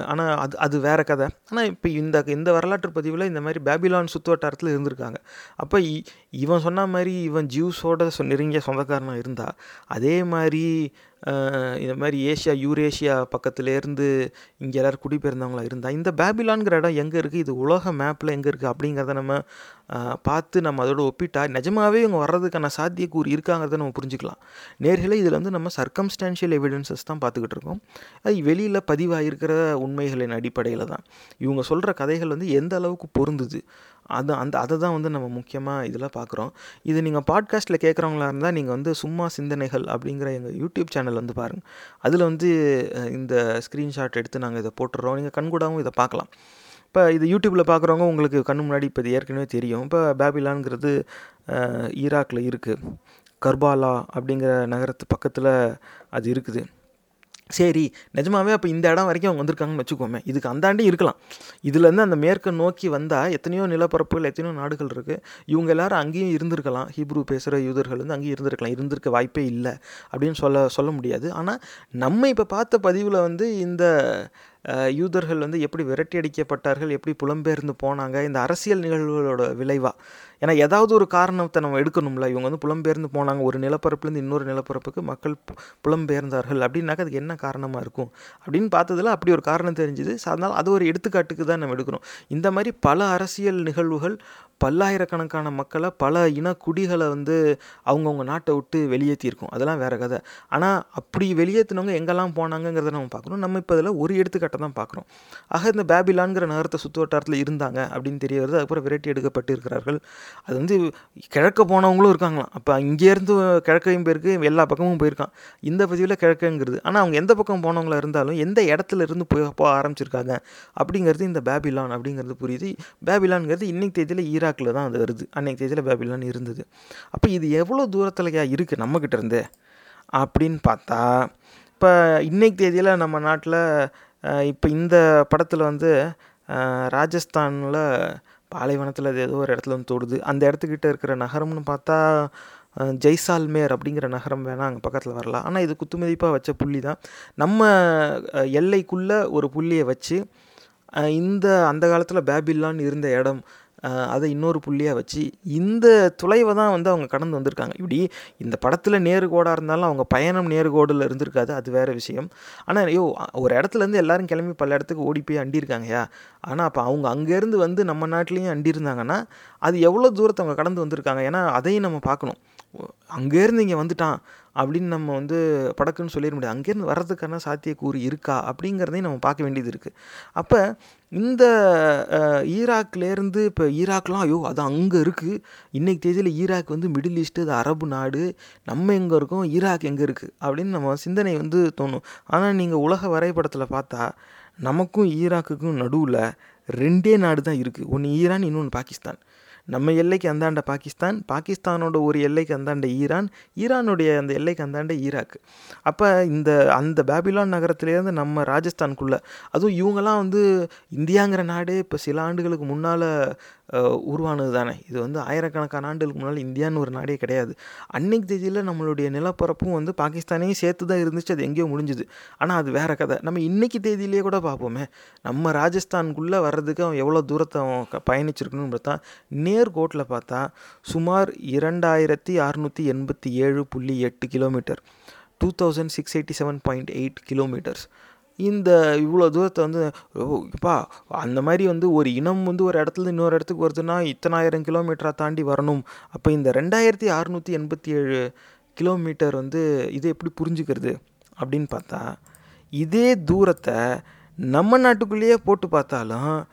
ஆனால் அது அது வேறு கதை. ஆனால் இப்போ இந்த இந்த வரலாற்று பதிவில் இந்த மாதிரி பேபிலான் சுற்று வட்டாரத்தில் இருந்திருக்காங்க. அப்போ இ- இவன் சொன்ன மாதிரி இவன் ஜியூஸோட சொ நெருங்கிய சொந்தக்காரனாக இருந்தால் அதே மாதிரி இந்த மாதிரி ஏஷியா யூரேஷியா பக்கத்துலேருந்து இங்கே எல்லோரும் குடிபெயர்ந்தவங்களா இருந்தால் இந்த பேபிலான்கிற இடம் எங்கே இருக்குது இது உலக மேப்பில் எங்கே இருக்குது அப்படிங்கிறத நம்ம பார்த்து நம்ம அதோட ஒப்பிட்டா நிஜமாகவே இவங்க வர்றதுக்கான சாத்தியக்கூறு இருக்காங்கிறத நம்ம புரிஞ்சுக்கலாம். நேர்களை இதில் வந்து நம்ம சர்க்கம்ஸ்டான்ஷியல் எவிடன்சஸ் தான் பார்த்துக்கிட்டு இருக்கோம். அது வெளியில் பதிவாகிருக்கிற உண்மைகளின் அடிப்படையில் தான். இவங்க சொல்கிற கதைகள் வந்து எந்த அளவுக்கு பொருந்துது? அது அந்த அதை தான் வந்து நம்ம முக்கியமாக இதில் பார்க்குறோம். இது நீங்கள் பாட்காஸ்ட்டில் கேட்குறவங்களா இருந்தால் நீங்கள் வந்து சும்மா சிந்தனைகள் அப்படிங்கிற எங்கள் யூடியூப் சேனல் வந்து பாருங்கள் அதில் வந்து இந்த ஸ்க்ரீன்ஷாட் எடுத்து நாங்கள் இதை போட்டுடுறோம் நீங்கள் கண்கூடாகவும் இதை பார்க்கலாம். இப்போ இது யூடியூப்பில் பார்க்குறவங்க உங்களுக்கு கண் முன்னாடி இப்போ இது ஏற்கனவே தெரியும். இப்போ பேபிலான்ங்கிறது ஈராக்கில் இருக்குது கர்பாலா அப்படிங்கிற நகரத்து பக்கத்தில் அது இருக்குது. சரி நிஜமாவே அப்போ இந்த இடம் வரைக்கும் அவங்க வந்திருக்காங்கன்னு வச்சுக்கோமே இதுக்கு அந்தாண்டி இருக்கலாம். இதுலேருந்து அந்த மேற்கை நோக்கி வந்தால் எத்தனையோ நிலப்பரப்புகள் எத்தனையோ நாடுகள் இருக்குது இவங்க எல்லாரும் அங்கேயும் இருந்திருக்கலாம். ஹீப்ரூ பேசுகிற யூதர்கள் வந்து அங்கேயும் இருந்திருக்கலாம். இருந்திருக்க வாய்ப்பே இல்லை அப்படின்னு சொல்ல சொல்ல முடியாது. ஆனால் நம்ம இப்போ பார்த்த பதிவில் வந்து இந்த யூதர்கள் வந்து எப்படி விரட்டி அடிக்கப்பட்டார்கள் எப்படி புலம்பெயர்ந்து போனாங்க இந்த அரசியல் நிகழ்வுகளோட விளைவாக ஏன்னா ஏதாவது ஒரு காரணத்தை நம்ம எடுக்கணும்ல. இவங்க வந்து புலம்பெயர்ந்து போனாங்க. ஒரு நிலப்பரப்புலேருந்து இன்னொரு நிலப்பரப்புக்கு மக்கள் புலம்பெயர்ந்தார்கள். அப்படின்னாக்க அதுக்கு என்ன காரணமாக இருக்கும்? அப்படின்னு பார்த்ததுல அப்படி ஒரு காரணம் தெரிஞ்சுது. அதனால் அது ஒரு எடுத்துக்காட்டுக்கு தான் நம்ம எடுக்கணும். இந்த மாதிரி பல அரசியல் நிகழ்வுகள் பல்லாயிரக்கணக்கான மக்களை பல இனக்குடிகளை வந்து அவங்கவுங்க நாட்டை விட்டு வெளியேற்றியிருக்கும் அதெல்லாம் வேறு கதை. ஆனால் அப்படி வெளியேற்றினவங்க எங்கெல்லாம் போனாங்கங்கிறத நம்ம பார்க்கணும். நம்ம இப்போ இதில் ஒரு எடுத்துக்காட்டு தான் பார்க்குறோம். ஆக இந்த பேபிலான்கிற நகரத்தை சுற்று வட்டாரத்தில் இருந்தாங்க அப்படின்னு தெரிய வருது அதுக்கப்புறம் விரட்டி எடுக்கப்பட்டு இருக்கிறார்கள். அது வந்து கிழக்க போனவங்களும் இருக்காங்களாம். அப்போ இங்கேருந்து கிழக்கையும் போயிருக்கு எல்லா பக்கமும் போயிருக்கான். இந்த பதிவில் கிழக்குங்கிறது. ஆனால் அவங்க எந்த பக்கம் போனவங்களா இருந்தாலும் எந்த இடத்துல இருந்து போய் போக ஆரம்பிச்சிருக்காங்க அப்படிங்கிறது இந்த பேபிலான் அப்படிங்கிறது புரியுது. பேபிலான்ங்கிறது இன்னைக்கு தேதியில் ஈராக்கில் தான் அது வருது. அன்னைக்கு தேதியில் பேபிலான் இருந்தது. அப்போ இது எவ்வளோ தூரத்துலயா இருக்குது நம்மக்கிட்ட இருந்து? அப்படின்னு பார்த்தா இப்போ இன்னைக்கு தேதியில் நம்ம நாட்டில் இப்போ இந்த படத்தில் வந்து ராஜஸ்தானில் பாலைவனத்தில் அது ஏதோ ஒரு இடத்துல வந்து தொடுது. அந்த இடத்துக்கிட்ட இருக்கிற நகரம்னு பார்த்தா ஜெய்சால்மேர் அப்படிங்கிற நகரம் வேணால் அங்கே பக்கத்தில் வரலாம். ஆனால் இது குத்துமதிப்பாக வச்ச புள்ளி தான். நம்ம எல்லைக்குள்ளே ஒரு புள்ளியை வச்சு இந்த அந்த காலத்தில் பேபில்லான்னு இருந்த இடம் அதை இன்னொரு புள்ளியாக வச்சு இந்த துளைவை தான் வந்து அவங்க கடந்து வந்திருக்காங்க. இப்படி இந்த படத்தில் நேருகோடாக இருந்தாலும் அவங்க பயணம் நேருகோடில் இருந்திருக்காது அது வேறு விஷயம். ஆனால் ஐயோ ஒரு இடத்துலேருந்து எல்லாரும் கிளம்பி பல இடத்துக்கு ஓடி போய் அண்டியிருக்காங்கயா ஆனால் அப்போ அவங்க அங்கேருந்து வந்து நம்ம நாட்டிலையும் அண்டியிருந்தாங்கன்னா அது எவ்வளோ தூரத்தை அவங்க கடந்து வந்திருக்காங்க? ஏன்னா அதையும் நம்ம பார்க்கணும். அங்கேருந்து இங்கே வந்துட்டான் அப்படின்னு நம்ம வந்து படக்குன்னு சொல்லிட முடியாது. அங்கேருந்து வர்றதுக்கான சாத்தியக்கூறு இருக்கா அப்படிங்கிறதையும் நம்ம பார்க்க வேண்டியது இருக்குது அப்போ இந்த ஈராக்லேருந்து இப்போ ஈராக்லாம் ஐயோ அது அங்கே இருக்குது இன்றைக்கு தேதியில் ஈராக் வந்து மிடில் ஈஸ்ட்டு அது அரபு நாடு நம்ம எங்கே இருக்கோம் ஈராக் எங்கே இருக்குது அப்படின்னு நம்ம சிந்தனை வந்து தோணும். ஆனால் நீங்கள் உலக வரைபடத்தில் பார்த்தா நமக்கும் ஈராக்குக்கும் நடுவில் ரெண்டே நாடு தான் இருக்குது ஒன்று ஈரான் இன்னொன்று பாகிஸ்தான். நம்ம எல்லைக்கு அந்தாண்ட பாகிஸ்தான் பாகிஸ்தானோட ஒரு எல்லைக்கு அந்தாண்ட ஈரான் ஈரானுடைய அந்த எல்லைக்கு அந்தாண்ட ஈராக். அப்போ இந்த அந்த பேபிலான் நகரத்துலேருந்து நம்ம ராஜஸ்தானுக்குள்ளே அதுவும் இவங்கெல்லாம் வந்து இந்தியாங்கிற நாடே இப்போ சில ஆண்டுகளுக்கு முன்னால் உருவானது தானே. இது வந்து ஆயிரக்கணக்கான ஆண்டுகளுக்கு முன்னால் இந்தியான்னு ஒரு நாடே கிடையாது. அன்னைக்கு தேதியில் நம்மளுடைய நிலப்பரப்பும் வந்து பாகிஸ்தானையும் சேர்த்து தான் இருந்துச்சு. அது எங்கேயோ முடிஞ்சுது. ஆனால் அது வேறு கதை. நம்ம இன்னைக்கு தேதியிலேயே கூட பார்ப்போமே. நம்ம ராஜஸ்தானுக்குள்ளே வர்றதுக்கு அவன் எவ்வளோ தூரத்தை அவன் பயணிச்சிருக்கணும்னு பார்த்தா நேர்கோட்டில் பார்த்தா சுமார் இரண்டாயிரத்தி அறுநூற்றி எண்பத்தி ஏழு புள்ளி எட்டு kilometre. Two thousand six eighty seven point eight kilometres இந்த இவ்வளோ தூரத்தை வந்து ஓ இப்பா அந்த மாதிரி வந்து ஒரு இனம் வந்து ஒரு இடத்துல இன்னொரு இடத்துக்கு வருதுன்னா இத்தனாயிரம் கிலோமீட்டரை தாண்டி வரணும். அப்போ இந்த ரெண்டாயிரத்தி அறநூற்றி எண்பத்தி ஏழு கிலோமீட்டர் வந்து இதை எப்படி புரிஞ்சுக்கிறது அப்படின்னு பார்த்தா இதே தூரத்தை நம்ம நாட்டுக்குள்ளேயே போட்டு பார்த்தாலும்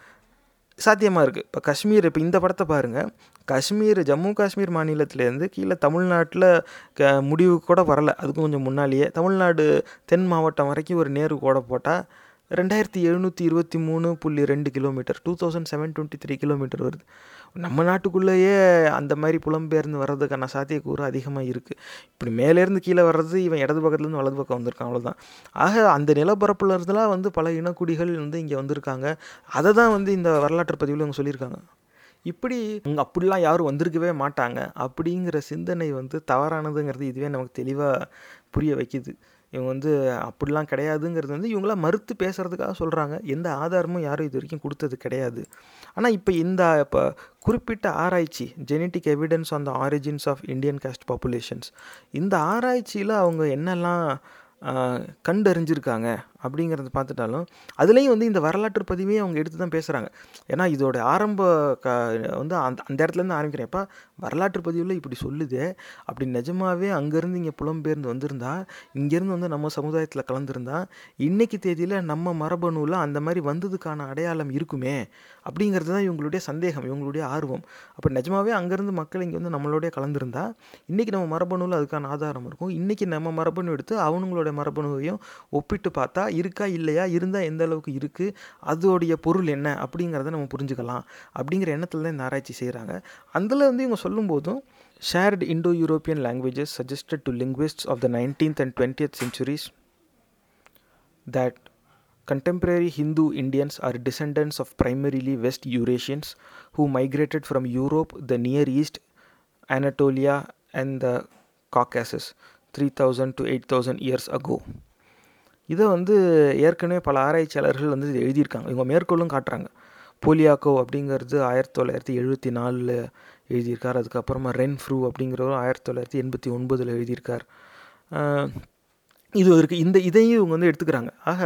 சாத்தியமாக இருக்குது இப்போ காஷ்மீர் இப்போ இந்த படத்தை பாருங்கள் காஷ்மீர் ஜம்மு காஷ்மீர் மாநிலத்திலேருந்து கீழே தமிழ்நாட்டில் க முடிவுக்கு கூட வரல. அதுக்கு கொஞ்சம் முன்னாலேயே. தமிழ்நாடு தென் மாவட்டம் வரைக்கும் ஒரு நேரு கோடை போட்டால் ரெண்டாயிரத்தி எழுநூற்றி இருபத்தி மூணு புள்ளி ரெண்டு kilometre two thousand seven twenty three kilometre வருது. நம்ம நாட்டுக்குள்ளேயே அந்த மாதிரி புலம்பெயர்ந்து வர்றதுக்கான சாத்தியக்கூறு அதிகமாக இருக்குது இப்படி மேலேருந்து கீழே வர்றது இவன் இடது பக்கத்துலேருந்து வலது பக்கம் வந்திருக்கான் அவ்வளோதான் ஆக அந்த நிலப்பரப்புல இருந்தெல்லாம் வந்து பல இனக்குடிகள் வந்து இங்கே வந்திருக்காங்க. அதை தான் வந்து இந்த வரலாற்று பதிவில் இவங்க சொல்லியிருக்காங்க. இப்படி அப்படிலாம் யாரும் வந்திருக்கவே மாட்டாங்க. அப்படிங்கிற சிந்தனை வந்து தவறானதுங்கிறது இதுவே நமக்கு தெளிவாக புரிய வைக்குது. இவங்க வந்து அப்படிலாம் கிடையாதுங்கிறது வந்து இவங்களாம் மறுத்து பேசுகிறதுக்காக சொல்கிறாங்க எந்த ஆதாரமும் யாரும் இது வரைக்கும் கொடுத்தது கிடையாது. ஆனால் இப்போ இந்த இப்போ குறிப்பிட்ட ஆராய்ச்சி genetic evidence on the origins of Indian caste populations இந்த ஆராய்ச்சியில் அவங்க என்னெல்லாம் கண்டறிஞ்சிருக்காங்க? அப்படிங்கிறத பார்த்துட்டாலும் அதுலேயும் வந்து இந்த வரலாற்று பதிவே அவங்க எடுத்து தான் பேசுகிறாங்க ஏன்னா இதோட ஆரம்ப க வந்து அந்த அந்த இடத்துலேருந்து ஆரம்பிக்கிறேன்ப்பா வரலாற்று பதிவில் இப்படி சொல்லுதே. அப்படி நிஜமாகவே அங்கேருந்து இங்கே புலம்பெயர்ந்து வந்திருந்தா இங்கேருந்து வந்து நம்ம சமுதாயத்தில் கலந்துருந்தா இன்றைக்கி தேதியில் நம்ம மரபணுவில் அந்த மாதிரி வந்ததுக்கான அடையாளம் இருக்குமே அப்படிங்கிறது தான் இவங்களுடைய சந்தேகம் இவங்களுடைய ஆர்வம். அப்போ நிஜமாவே அங்கேருந்து மக்கள் இங்கே வந்து நம்மளோடய கலந்துருந்தா இன்றைக்கி நம்ம மரபணுவில் அதுக்கான ஆதாரம் இருக்கும். இன்றைக்கி நம்ம மரபணு எடுத்து அவனுங்களோட மரபணுவையும் ஒப்பிட்டு பார்த்தா இருக்கா இல்லையா? இருந்தால் எந்த அளவுக்கு இருக்குது அதோடைய பொருள் என்ன? அப்படிங்கிறத நம்ம புரிஞ்சுக்கலாம். அப்படிங்கிற எண்ணத்தில் தான் இந்த ஆராய்ச்சி செய்கிறாங்க அதில் வந்து இவங்க சொல்லும்போதும் shared Indo European languages suggested to linguists of the nineteenth and twentieth centuries that contemporary Hindu Indians are descendants of primarily West Eurasians who migrated from Europe, the Near East, Anatolia, and the Caucasus 3000 to 8000 years ago. இதை வந்து ஏற்கனவே பல ஆராய்ச்சியாளர்கள் வந்து எழுதியிருக்காங்க. இவங்க மேற்கோளும் காட்டுறாங்க. போலியாக்கோ அப்படிங்கிறது ஆயிரத்தி தொள்ளாயிரத்தி எழுபத்தி நாலில் எழுதியிருக்கார். அதுக்கப்புறமா ரென் ஃப்ரூ அப்படிங்கிறவர் ஆயிரத்தி தொள்ளாயிரத்தி எண்பத்தி ஒன்பதில் எழுதியிருக்கார். இது இருக்குது இந்த இதையும் இவங்க வந்து எடுத்துக்கிறாங்க. ஆக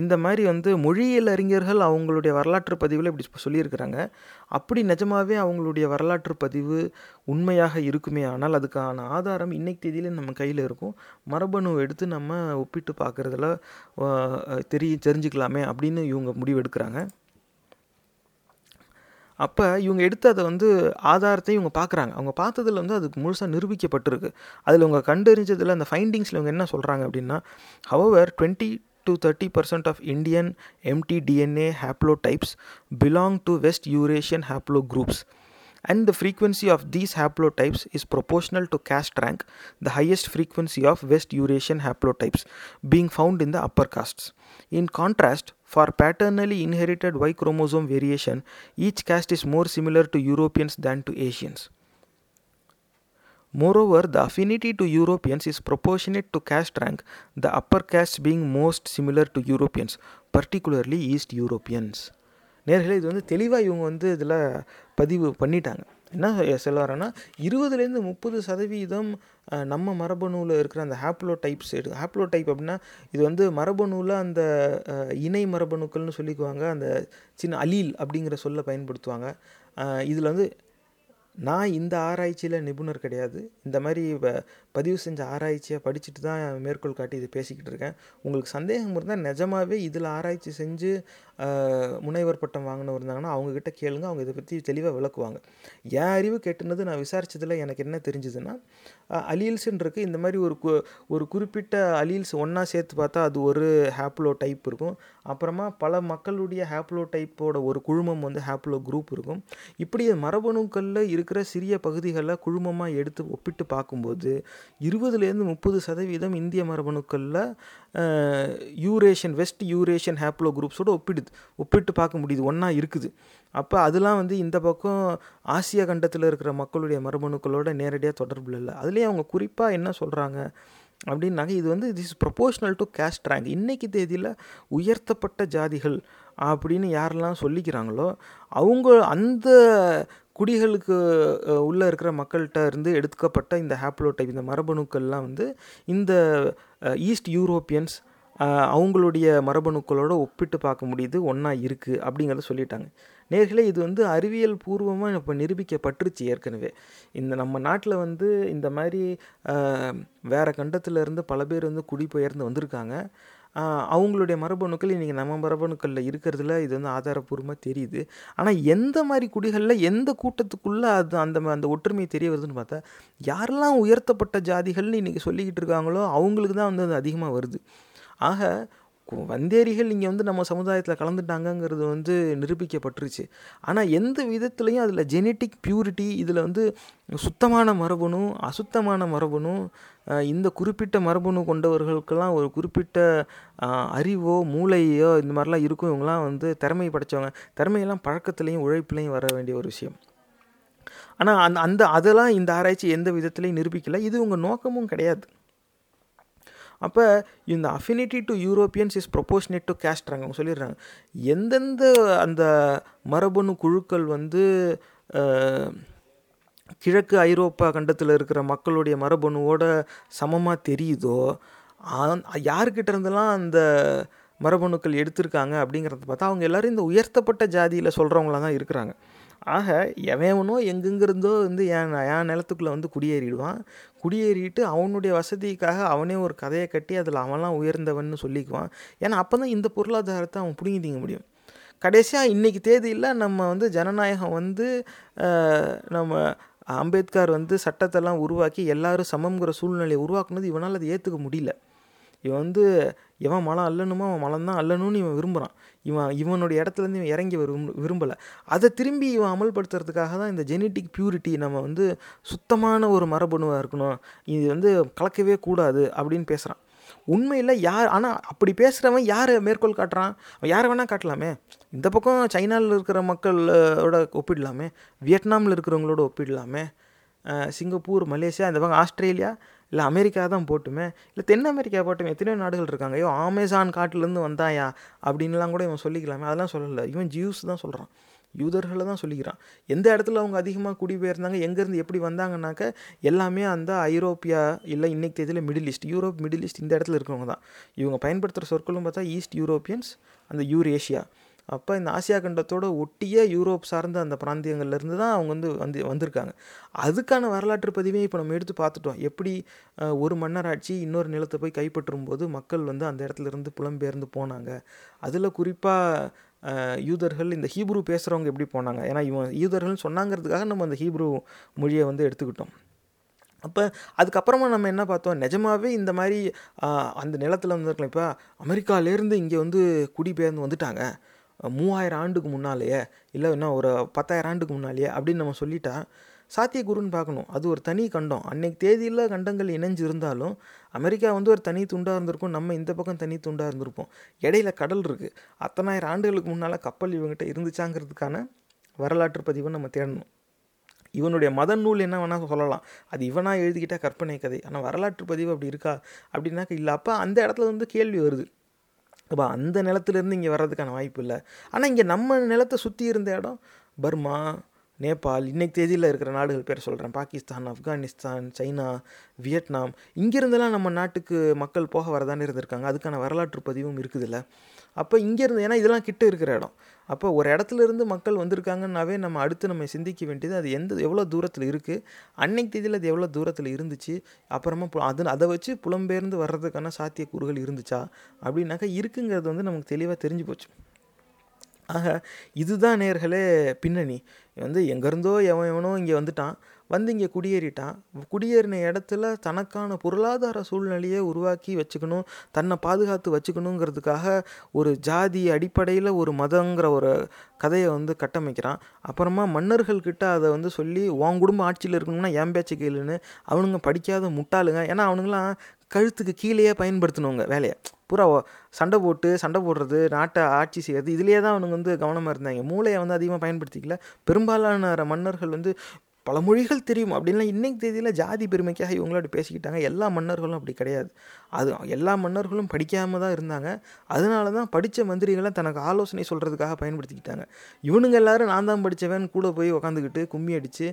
இந்த மாதிரி வந்து மொழியியல் அறிஞர்கள் அவங்களுடைய வரலாற்று பதிவில் இப்படி சொல்லியிருக்கிறாங்க. அப்படி நிஜமாகவே அவங்களுடைய வரலாற்று பதிவு உண்மையாக இருக்குமே ஆனால் அதுக்கான ஆதாரம் இன்னைக்கு தேதியில் நம்ம கையில் இருக்கும். மரபணு எடுத்து நம்ம ஒப்பிட்டு பார்க்குறதுல தெரிய தெரிஞ்சுக்கலாமே அப்படின்னு இவங்க முடிவெடுக்கிறாங்க. அப்போ இவங்க எடுத்து அதை வந்து ஆதாரத்தை இவங்க பார்க்குறாங்க அவங்க பார்த்ததில் வந்து அதுக்கு முழுசாக நிரூபிக்கப்பட்டிருக்கு அதில் இவங்க கண்டறிஞ்சதில் அந்த ஃபைண்டிங்ஸில் இவங்க என்ன சொல்கிறாங்க அப்படின்னா however twenty to 30% of Indian mtDNA haplotypes belong to West Eurasian haplogroups. And the frequency of these haplotypes is proportional to caste rank, the highest frequency of West Eurasian haplotypes being found in the upper castes. In contrast, for paternally inherited Y chromosome variation, each caste is more similar to Europeans than to Asians. Moreover, the affinity to Europeans is proportionate to caste rank, the upper castes being most similar to Europeans, particularly East Europeans. நேர்களே இது வந்து தெளிவாக இவங்க வந்து இதில் பதிவு பண்ணிட்டாங்க என்ன சொல்ல வரேன்னா இருபதுலேருந்து முப்பது சதவீதம் நம்ம மரபணுவில் இருக்கிற அந்த ஹாப்ளோ டைப்ஸ் எடு ஹாப்ளோ டைப் அப்படின்னா இது வந்து மரபணுவில் அந்த இணை மரபணுக்கள்னு சொல்லிக்குவாங்க அந்த சின்ன அலீல் அப்படிங்கிற சொல்ல பயன்படுத்துவாங்க. இதில் வந்து நான் இந்த ஆராய்ச்சியில் நிபுணர் கிடையாது. இந்த மாதிரி பதிவு செஞ்ச ஆராய்ச்சியை படிச்சுட்டு தான் மேற்கோள் காட்டி இது பேசிக்கிட்டு இருக்கேன். உங்களுக்கு சந்தேகம் இருந்தால் நிஜமாகவே இதில் ஆராய்ச்சி செஞ்சு முனைவர் பட்டம் வாங்கினவர் இருந்தாங்கன்னா அவங்கக்கிட்ட கேளுங்க அவங்க இதை பற்றி தெளிவாக விளக்குவாங்க. என் அறிவு கேட்டுனது நான் விசாரித்ததில் எனக்கு என்ன தெரிஞ்சுதுன்னா அலீல்ஸ்ன்னு இருக்குது இந்த மாதிரி ஒரு கு ஒரு குறிப்பிட்ட அலீல்ஸ் ஒன்றா சேர்த்து பார்த்தா அது ஒரு ஹேப்லோ டைப் இருக்கும். அப்புறமா பல மக்களுடைய ஹேப்லோ டைப்போட ஒரு குழுமம் வந்து ஹேப்லோ குரூப் இருக்கும். இப்படி மரபணுக்களில் இருக்கிற சிறிய பகுதிகளை குழுமமாக எடுத்து ஒப்பிட்டு பார்க்கும்போது இருபதுலேருந்து முப்பது சதவீதம் இந்திய மரபணுக்களில் யூரேஷன் வெஸ்ட் யூரேஷன் ஹேப்லோ குரூப்ஸோட ஒப்பிடுது. ஒப்பிட்டு பார்க்க முடியுது ஒன்றா இருக்குது. அப்போ அதெல்லாம் வந்து இந்த பக்கம் ஆசியா கண்டத்தில் இருக்கிற மக்களுடைய மரபணுக்களோட நேரடியாக தொடர்பில் இல்லை. அதுலேயும் அவங்க குறிப்பாக என்ன சொல்கிறாங்க அப்படின்னாக்க இது வந்து this proportional to caste rank இன்னைக்கு தேதியில் உயர்த்தப்பட்ட ஜாதிகள் அப்படின்னு யாரெல்லாம் சொல்லிக்கிறாங்களோ அவங்க அந்த குடிகளுக்கு உள்ளே இருக்கிற மக்கள்கிட்ட இருந்து எடுக்கப்பட்ட இந்த ஹாப்ளோடைப் இந்த மரபணுக்கள்லாம் வந்து இந்த ஈஸ்ட் யூரோப்பியன்ஸ் அவங்களுடைய மரபணுக்களோடு ஒப்பிட்டு பார்க்க முடியுது ஒன்றா இருக்குது அப்படிங்கிறத சொல்லிட்டாங்க. நேர்களே இது வந்து அறிவியல் பூர்வமாக இப்போ நிரூபிக்கப்பட்டுருச்சு ஏற்கனவே. இந்த நம்ம நாட்டில் வந்து இந்த மாதிரி வேறு வேற இருந்து பல பேர் வந்து குடிபெயர்ந்து வந்திருக்காங்க. அவங்களுடைய மரபணுக்கள் இன்றைக்கி நம்ம மரபணுக்களில் இருக்கிறதுல இது வந்து ஆதாரப்பூர்வமாக தெரியுது. ஆனால் எந்த மாதிரி குடிகளில் எந்த கூட்டத்துக்குள்ளே அது அந்த அந்த ஒற்றுமை தெரிய வருதுன்னு பார்த்தா யாரெல்லாம் உயர்த்தப்பட்ட ஜாதிகள்னு இன்றைக்கி சொல்லிக்கிட்டு இருக்காங்களோ அவங்களுக்கு தான் வந்து அது அதிகமாக வருது. ஆக கு- வந்தேரிகள் இங்கே வந்து நம்ம சமுதாயத்தில் கலந்துட்டாங்கங்கிறது வந்து நிரூபிக்கப்பட்டுருச்சு. ஆனால் எந்த விதத்துலையும் அதில் ஜெனட்டிக் பியூரிட்டி இதில் வந்து சுத்தமான மரபணும் அசுத்தமான மரபணும் இந்த குறிப்பிட்ட மரபணு கொண்டவர்களுக்கெல்லாம் ஒரு குறிப்பிட்ட அறிவோ மூளையோ இந்த மாதிரிலாம் இருக்கும். இவங்கெல்லாம் வந்து திறமை படைச்சவங்க. திறமையெல்லாம் பழக்கத்துலேயும் உழைப்புலையும் வர வேண்டிய ஒரு விஷயம். ஆனால் அந்த அந்த அதெல்லாம் இந்த ஆராய்ச்சி எந்த விதத்துலையும் நிரூபிக்கலை. இது உங்கள் நோக்கமும் கிடையாது. அப்போ இந்த affinity to Europeans is proportionate to கேஸ்ட்றாங்க அவங்க சொல்லிடுறாங்க. எந்தெந்த அந்த மரபணு குழுக்கள் வந்து கிழக்கு ஐரோப்பா கண்டத்தில் இருக்கிற மக்களுடைய மரபணுவோட சமமாக தெரியுதோ ஆ- யார்கிட்ட இருந்தெல்லாம் அந்த மரபணுக்கள் எடுத்திருக்காங்க அப்படிங்கிறத பார்த்தா அவங்க எல்லாரும் இந்த உயர்த்தப்பட்ட ஜாதியில் சொல்கிறவங்களா தான் இருக்கிறாங்க. ஆக எவனோ எங்கெங்கிருந்தோ வந்து என் என் நிலத்துக்குள்ளே வந்து குடியேறிடுவான். குடியேறிட்டு அவனுடைய வசதிக்காக அவனே ஒரு கதையை கட்டி அதில் அவன்லாம் உயர்ந்தவன்னு சொல்லிக்குவான். ஏன்னா அப்போ தான் இந்த பொருளாதாரத்தை அவன் பிடுங்கி தீங்க முடியும். கடைசியாக இன்றைக்கி தேதியில் நம்ம வந்து ஜனநாயகம் வந்து நம்ம அம்பேத்கர் வந்து சட்டத்தெல்லாம் உருவாக்கி எல்லாரும் சமம்ங்கிற சூழ்நிலையை உருவாக்குனது இவனால் அதை ஏற்றுக்க முடியல. இவன் வந்து எவன் மலம் அல்லணுமோ அவன் மலம் தான் அல்லணும்னு இவன் விரும்புகிறான் இவன் இவனுடைய இடத்துலேருந்து இவன் இறங்கி விரும்ப விரும்பலை. அதை திரும்பி இவன் அமல்படுத்துறதுக்காக தான் இந்த ஜெனட்டிக் பியூரிட்டி நம்ம வந்து சுத்தமான ஒரு மரபணுவாக இருக்கணும். இது வந்து கலக்கவே கூடாது அப்படின்னு பேசுகிறான் உண்மையில் யார் ஆனால் அப்படி பேசுகிறவன் யார் மேற்கோள் காட்டுறான்? அவன் யாரை வேணால் காட்டலாமே. இந்த பக்கம் சைனாவில் இருக்கிற மக்களோட ஒப்பிடலாமே. வியட்நாமில் இருக்கிறவங்களோட ஒப்பிடலாமே. சிங்கப்பூர் மலேசியா இந்த பக்கம் ஆஸ்திரேலியா இல்லை அமெரிக்கா தான் போட்டுமே. இல்லை தென் அமெரிக்கா போட்டுமே. எத்தனையோ நாடுகள் இருக்காங்க. ஐயோ அமேசான் காட்டிலேருந்து வந்தாயா? அப்படின்லாம் கூட இவன் சொல்லிக்கலாமே. அதெல்லாம் சொல்லலை. இவன் ஜியூஸ் தான் சொல்கிறான் யூதர்களை தான் சொல்லிக்கிறான். எந்த இடத்துல அவங்க அதிகமாக குடிபெயர்ந்தாங்க எங்கேருந்து எப்படி வந்தாங்கனாக்க எல்லாமே அந்த ஐரோப்பியா இல்லை இன்னைக்கு தேதியில் Middle East Europe Middle East இந்த இடத்துல இருக்கிறவங்க தான். இவங்க பயன்படுத்துகிற சொற்களும் பார்த்தா ஈஸ்ட் யூரோப்பியன்ஸ் அந்த யூரேஷியா அப்போ இந்த ஆசியா கண்டத்தோட ஒட்டிய யூரோப் சார்ந்த அந்த பிராந்தியங்கள்லேருந்து தான் அவங்க வந்து வந்து வந்திருக்காங்க. அதுக்கான வரலாற்று பதிவையும் இப்போ நம்ம எடுத்து பார்த்துட்டோம். எப்படி ஒரு மன்னராட்சி இன்னொரு நிலத்தை போய் கைப்பற்றும் போது மக்கள் வந்து அந்த இடத்துல இருந்து புலம்பெயர்ந்து போனாங்க. அதில் குறிப்பாக யூதர்கள் இந்த ஹீப்ரு பேசுகிறவங்க எப்படி போனாங்க? ஏன்னா இவன் யூதர்கள்னு சொன்னாங்கிறதுக்காக நம்ம அந்த ஹீப்ரு மொழியை வந்து எடுத்துக்கிட்டோம். அப்போ அதுக்கப்புறமா நம்ம என்ன பார்த்தோம்? நிஜமாகவே இந்த மாதிரி அந்த நிலத்தில் வந்துருக்கலாம் இப்போ அமெரிக்காலேருந்து இங்கே வந்து குடிபெயர்ந்து வந்துட்டாங்க. மூவாயிரம் ஆண்டுக்கு முன்னாலேயே இல்லை என்ன ஒரு பத்தாயிரம் ஆண்டுக்கு முன்னாலேயே அப்படின்னு நம்ம சொல்லிட்டா சாத்தியக்கூறுன்னு பார்க்கணும். அது ஒரு தனி கண்டம். அன்னைக்கு தேதியில் கண்டங்கள் இணைஞ்சு இருந்தாலும் அமெரிக்கா வந்து ஒரு தனி துண்டாக இருந்திருக்கும். நம்ம இந்த பக்கம் தனி துண்டாக இருந்திருப்போம். இடையில கடல் இருக்குது அத்தனாயிரம் ஆண்டுகளுக்கு முன்னால் கப்பல் இவங்ககிட்ட இருந்துச்சாங்கிறதுக்கான வரலாற்று பதிவை நம்ம தேடணும். இவனுடைய மத நூல் என்ன வேணால் சொல்லலாம். அது இவனாக எழுதிக்கிட்டால் கற்பனை கதை. ஆனால் வரலாற்று பதிவு அப்படி இருக்கா? அப்படின்னாக்க இல்லை. அப்போ அந்த இடத்துல வந்து கேள்வி வருது. அப்போ அந்த நிலத்துலேருந்து இங்கே வர்றதுக்கான வாய்ப்பு இல்லை. ஆனால் இங்கே நம்ம நிலத்தை சுற்றி இருந்த இடம் பர்மா நேபாள் இன்னைக்கு தேதியில் இருக்கிற நாடுகள் பேர் சொல்கிறேன் பாகிஸ்தான் ஆப்கானிஸ்தான் சைனா வியட்நாம். இங்கேருந்தெல்லாம் நம்ம நாட்டுக்கு மக்கள் போக வரதானே இருந்திருக்காங்க. அதுக்கான வரலாற்று பதிவும் இருக்குதுல்ல. அப்போ இங்கேருந்து ஏன்னா இதெல்லாம் கிட்ட இருக்கிற இடம். அப்போ ஒரு இடத்துல இருந்து மக்கள் வந்திருக்காங்கன்னாவே நம்ம அடுத்து நம்ம சிந்திக்க வேண்டியது அது எந்த எவ்வளோ தூரத்தில் இருக்குது அன்னைக்கு தேதியில் அது எவ்வளோ தூரத்தில் இருந்துச்சு? அப்புறமா அது அதை வச்சு புலம்பெயர்ந்து வர்றதுக்கான சாத்தியக்கூறுகள் இருந்துச்சா? அப்படின்னாக்கா இருக்குங்கிறது வந்து நமக்கு தெளிவாக தெரிஞ்சு போச்சு. ஆக இதுதான் நேர்களே பின்னணி. வந்து எங்கேருந்தோ எவன் எவனோ இங்கே வந்துட்டான். வந்து இங்கே குடியேறிட்டான். குடியேறின இடத்துல தனக்கான பொருளாதார சூழ்நிலையை உருவாக்கி வச்சுக்கணும் தன்னை பாதுகாத்து வச்சுக்கணுங்கிறதுக்காக ஒரு ஜாதி அடிப்படையில் ஒரு மதங்கிற ஒரு கதையை வந்து கட்டமைக்கிறான். அப்புறமா மன்னர்கள்கிட்ட அதை வந்து சொல்லி உன் குடும்ப ஆட்சியில் இருக்கணும்னா என் பேச்சு கேளுன்னு அவனுங்க படிக்காத முட்டாளுங்க. ஏன்னா அவனுங்களாம் கழுத்துக்கு கீழேயே பயன்படுத்தினவங்க வேலையை. பூரா சண்டை போட்டு சண்டை போடுறது நாட்டை ஆட்சி செய்கிறது இதுலேயே தான் அவனுங்க வந்து கவனமாக இருந்தாங்க. மூளையை வந்து அதிகமாக பயன்படுத்திக்கல. பெரும்பாலான மன்னர்கள் வந்து பல மொழிகள் தெரியும். அப்படின்லாம் இன்றைக்கு தேதியில் ஜாதி பெருமைக்காக இவங்களும் அப்படி பேசிக்கிட்டாங்க. எல்லா மன்னர்களும் அப்படி கிடையாது. அது எல்லா மன்னர்களும் படிக்காமல் தான் இருந்தாங்க. அதனால தான் படித்த மந்திரிகளை தனக்கு ஆலோசனை சொல்கிறதுக்காக பயன்படுத்திக்கிட்டாங்க. இவனுங்க எல்லாரும் நான் தான் படித்தவன் கூட போய் உக்காந்துக்கிட்டு கும்மி அடித்து